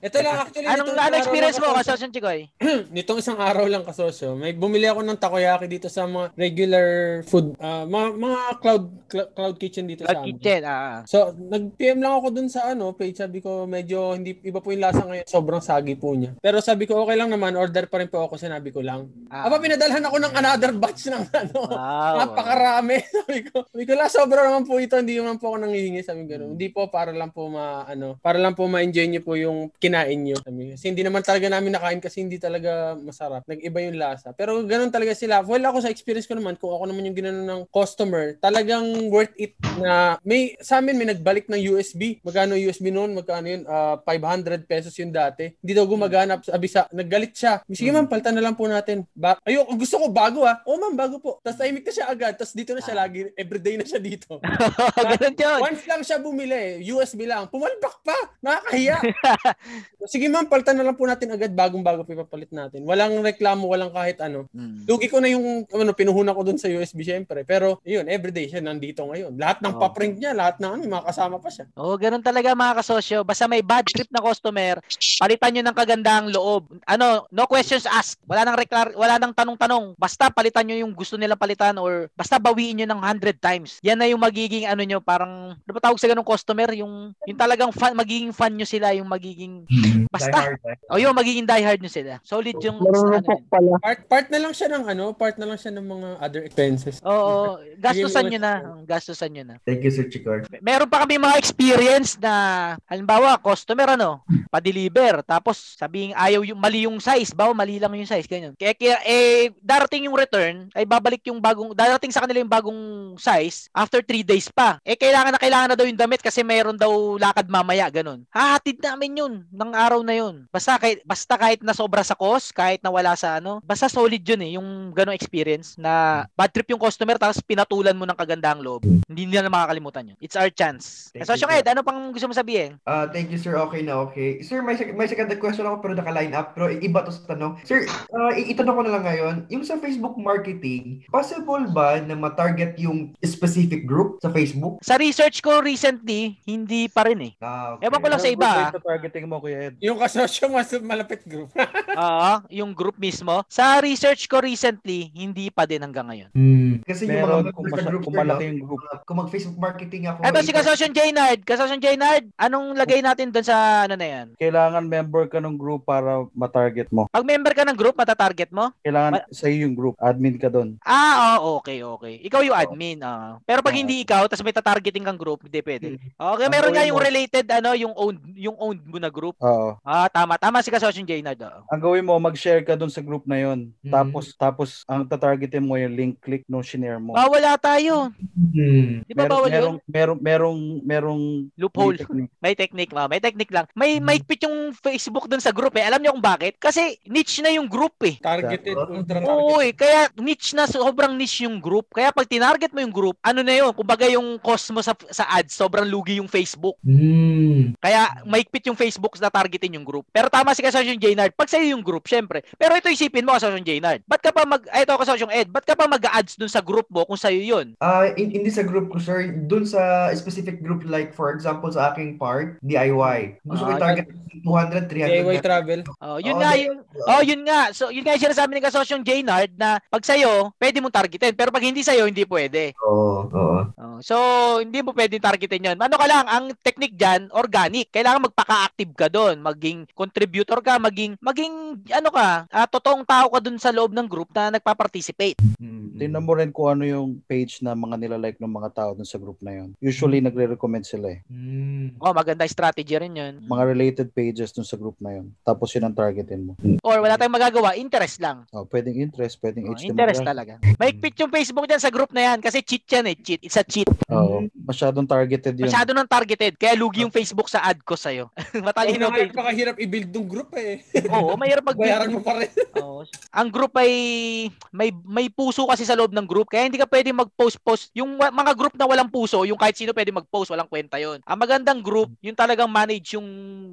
Ito lang actually. Anong, nitong ano araw experience mo, kasosyo- Chikoy? Nitong isang araw lang kasosyo, may bumili ako ng takoyaki dito sa mga regular food, ah, mga, mga cloud cl- cloud kitchen dito Cloud sa amin. kitchen, ah. So, nag-PM lang ako dun sa ano, page. Sabi ko, medyo hindi, iba po yung lasa ngayon. Sobrang sagi po niya. Pero sabi ko, okay lang naman. Order pa rin po ako. Sinabi ko lang. Ah. Aba, pinadalhan ako ng another batch ng ano. Wow. Napakarami. sabi ko, sabi ko, la, sobra naman po ito. Hindi naman po ako nangihingi. Sabi ko, gano'n. Hindi po, para lang po ma, ano, para lang po ma-enjoy niyo po yung kinain niyo. Sabi ko, kasi hindi naman talaga namin nakain kasi hindi talaga masarap. Nag-iba yung lasa. Pero ganun talaga sila. Well, ako sa experience ko naman, kung ako naman yung ginano ng customer, talagang worth it na may, sa amin may nagbalik ng USB. Magkano USB noon? Magkano yun? Ah, 500 pesos yun dati. Hindi daw gumagana. Sabi sa, naggalit siya. Sige ma'am, palitan na lang po natin. Ba Ayo, gusto ko bago ah. Oo ma'am, bago po. Tapos tahimik na siya agad. Tapos dito na siya lagi. Everyday na siya dito. Ganun yun. Once lang siya bumili, USB lang. Pumalpak pa. Nakakahiya. Sige ma'am, palitan na lang po natin agad bagong-bago pa ipapalit natin. Walang reklamo, walang kahit ano. Hmm. Lugi ko na yung ano, pinuhunan ko dun sa USB syempre. Pero yun, everyday siya nandito ngayon. Lahat ng Oh. paprint niya, lahat ng ano, mga kasama pa siya. Oo, ganun talaga mga kasosyo, basta may bad trip na customer, palitan nyo ng kagandang loob. Ano, no questions asked. Wala nang reklar, wala nang tanong-tanong. Basta palitan nyo yung gusto nilang palitan or basta bawiin nyo ng 100 times. Yan na yung magiging ano nyo, parang ano ba tawag sa ganung customer, yung yung talagang fan, magiging fan nyo sila, yung magiging basta. Die hard, eh. O yung magiging diehard nyo sila. Solid yung Marurupok ano, pala. Part, part na lang siya ng ano, part na lang siya ng mga other expenses. Oo, gastusan nyo na. Gastusan nyo na. Thank you, Sir Chikor. Meron pa kami mga experience na halimbawa customer ano, pa-deliver tapos sabihin ayaw yung mali yung size, bawa mali lang yung size ganyan. Kaya, kaya eh darating yung return ay babalik yung bagong darating sa kanila yung bagong size after 3 days pa. Eh kailangan na kailangan na daw yung damit kasi mayroon daw lakad mamaya ganun. Hahatid namin yun ng araw na yun. Basta kahit basta kahit na sobra sa cost, kahit na wala sa ano, basta solid yun eh yung ganong experience na bad trip yung customer tapos pinatulan mo ng kagandang loob. Hindi nila makakalimutan yun. It's our chance. Thank So, you, Ed, ano pang gusto mo sabihin? Ah, thank you, sir. Okay na, okay. Sir, may, sec- may second question ako pero naka-line up. Pero iba to sa tanong. Sir, i- itanong ko na lang ngayon. Yung sa Facebook marketing, possible ba na ma-target yung specific group sa Facebook? Sa research ko recently, hindi pa rin eh. Ah, Ewan ko lang sa iba. ah. targeting mo, Kuya Ed. Yung kasosyo mas malapit group. Oo, yung group mismo. Sa research ko recently, hindi pa din hanggang ngayon. Kasi Meron yung mga kung sa masya- group, kung malaki yung group. Kung mag-Facebook marketing ako. Eto si i- Kasosyon Jaynard. Kasosyon Jaynard, anong lagay natin doon sa ano na yan? Kailangan member ka ng group para ma-target mo. Pag member ka ng group, matatarget mo? Kailangan sa iyo yung group. Admin ka doon. Ah, oh, okay, okay. Ikaw yung admin. ah. Pero pag hindi ikaw, tapos may tatargeting kang group, hindi pwede. Okay, Ang meron nga yung mo- related, ano, yung owned, yung owned mo na group. Oo. Ah, tama. Tama si Kasosyon Jaynard. oo. Ang gawin mo, mag-share ka doon sa group na yon. Mm-hmm. Tapos tapos ang tatargetin mo yung link click nung shinare mo. Bawala tayo. Di ba Meron- bawal yun? merong, merong, merong, Loophole. may technique. May technique, ma. May technique lang. May may pit yung Facebook dun sa group eh. Alam niyo kung bakit? Kasi niche na yung group eh. Targeted, ultra targeted. Oo eh. Kaya niche na, sobrang niche yung group. Kaya pag tinarget mo yung group, ano na yun? Kumbaga yung cost mo sa, sa ads, sobrang lugi yung Facebook. Kaya maigpit yung Facebook na targetin yung group. Pero tama si Kasosyon Jaynard. Pag sa'yo yung group, syempre. Pero ito isipin mo, Kasosyon Jaynard. Ba't ka pa mag... Ay, ito, Kasosyon Ed. Ba't ka pa mag-ads dun sa group mo kung sa'yo yun? Ah, hin- hindi sa group ko, sir. Dun sa specific group, like for example, sa aking part, DIY. Gusto ko Ah, i-target 200, 300. DIY na- travel. Oh, yun Oo, nga yun. Oh, yun nga. So, yun nga yung sinasabi ni Kasosyong Jaynard na pag sa'yo, pwede mong targetin. Pero pag hindi sa'yo, hindi pwede. Oo, oo. Oh, so, hindi mo pwedeng targetin yun. Ano ka lang, ang technique dyan, organic. Kailangan magpaka-active ka doon. Maging contributor ka, maging, maging, ano ka, ah, totoong tao ka doon sa loob ng group na nagpa-participate. Tingnan mo rin kung ano yung page na mga nilalike ng mga tao dun sa group na yun. Usually, nagre-recommend sila eh. Oh, maganda strategy rin yun. Mga related pages dun sa group na yun. Tapos yun ang targetin mo. Or wala tayong magagawa, interest lang. Oh, pwedeng interest, pwedeng age Interest talaga. Maigpit yung Facebook dyan sa group na yan kasi cheat yan eh. Cheat. It's a cheat. Oo. Masyadong targeted yun. Masyado nang targeted. Kaya lugi yung Facebook sa ad ko sa'yo. Matalino Napaka- Napakahirap i-build ng group eh. Oo, mahirap mag Bayaran mo pa rin. Oo. Ang group ay may may puso kasi sa loob ng group kaya hindi ka pwedeng mag-post-post. Yung mga group na walang puso, yung kahit sino pwede mag-post, walang kwenta 'yon. Ang magandang group, yung talagang manage yung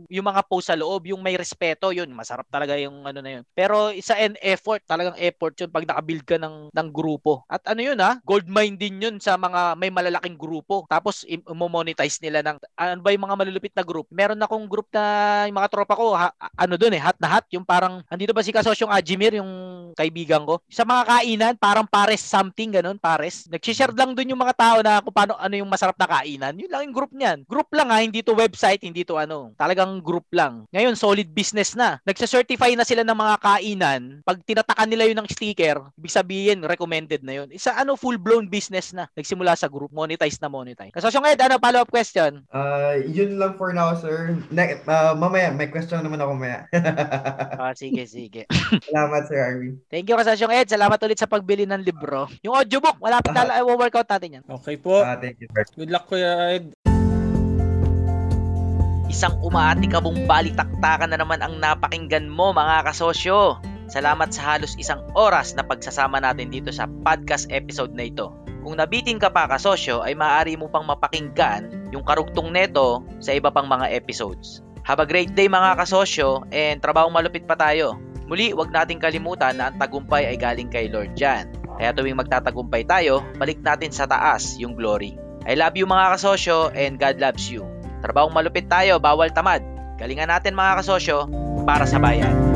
yung mga post sa loob, yung may respeto, yun, masarap talaga yung ano na yun. Pero isa an effort, talagang effort yun pag nakabuild ka ng ng grupo. At ano yun ha, gold mine din yun sa mga may malalaking grupo. Tapos i- mo-monetize nila ng ano ba yung mga malulupit na group. Meron akong group na yung mga tropa ko, ha- ano dun eh, hat na hat, yung parang andito ba si kasosyong Ajimir, yung kaibigan ko. Sa mga kainan, parang pares something ganun, pares. Nag-share lang dun yung mga tao na kung paano ano yung masarap na kainan. Yun lang yung group niyan. Group lang ha, hindi to website, hindi to ano. Talagang group lang. Ngayon, solid business na. Nagsa-certify na sila ng mga kainan. Pag tinatakan nila yun ng sticker, ibig sabihin, recommended na yun. Isa ano, full-blown business na. Nagsimula sa group, monetize na monetize. Kasosyong Ed, ano, follow-up question? Ah, yun lang for now, sir. Ne- ah, mamaya, may question naman ako mamaya. ah, sige, sige. Salamat, Sir Arvin. Thank you, Kasosyong Ed. Salamat ulit sa pagbili ng libro. Yung audiobook, malapit na i-workout natin yan. Okay po. Ah, thank you, sir. Good luck, Kuya Ed. Isang umaatikabong balitaktakan na naman ang napakinggan mo mga kasosyo. Salamat sa halos isang oras na pagsasama natin dito sa podcast episode na ito. Kung nabiting ka pa kasosyo ay maaari mo pang mapakinggan yung karugtong neto sa iba pang mga episodes. Have a great day mga kasosyo and trabahong malupit pa tayo. Muli, wag nating kalimutan na ang tagumpay ay galing kay Lord Jan. Kaya tuwing magtatagumpay tayo, balik natin sa taas yung glory. I love you mga kasosyo and God loves you. Trabahong malupit tayo, bawal tamad. Galingan natin mga kasosyo para sa bayan.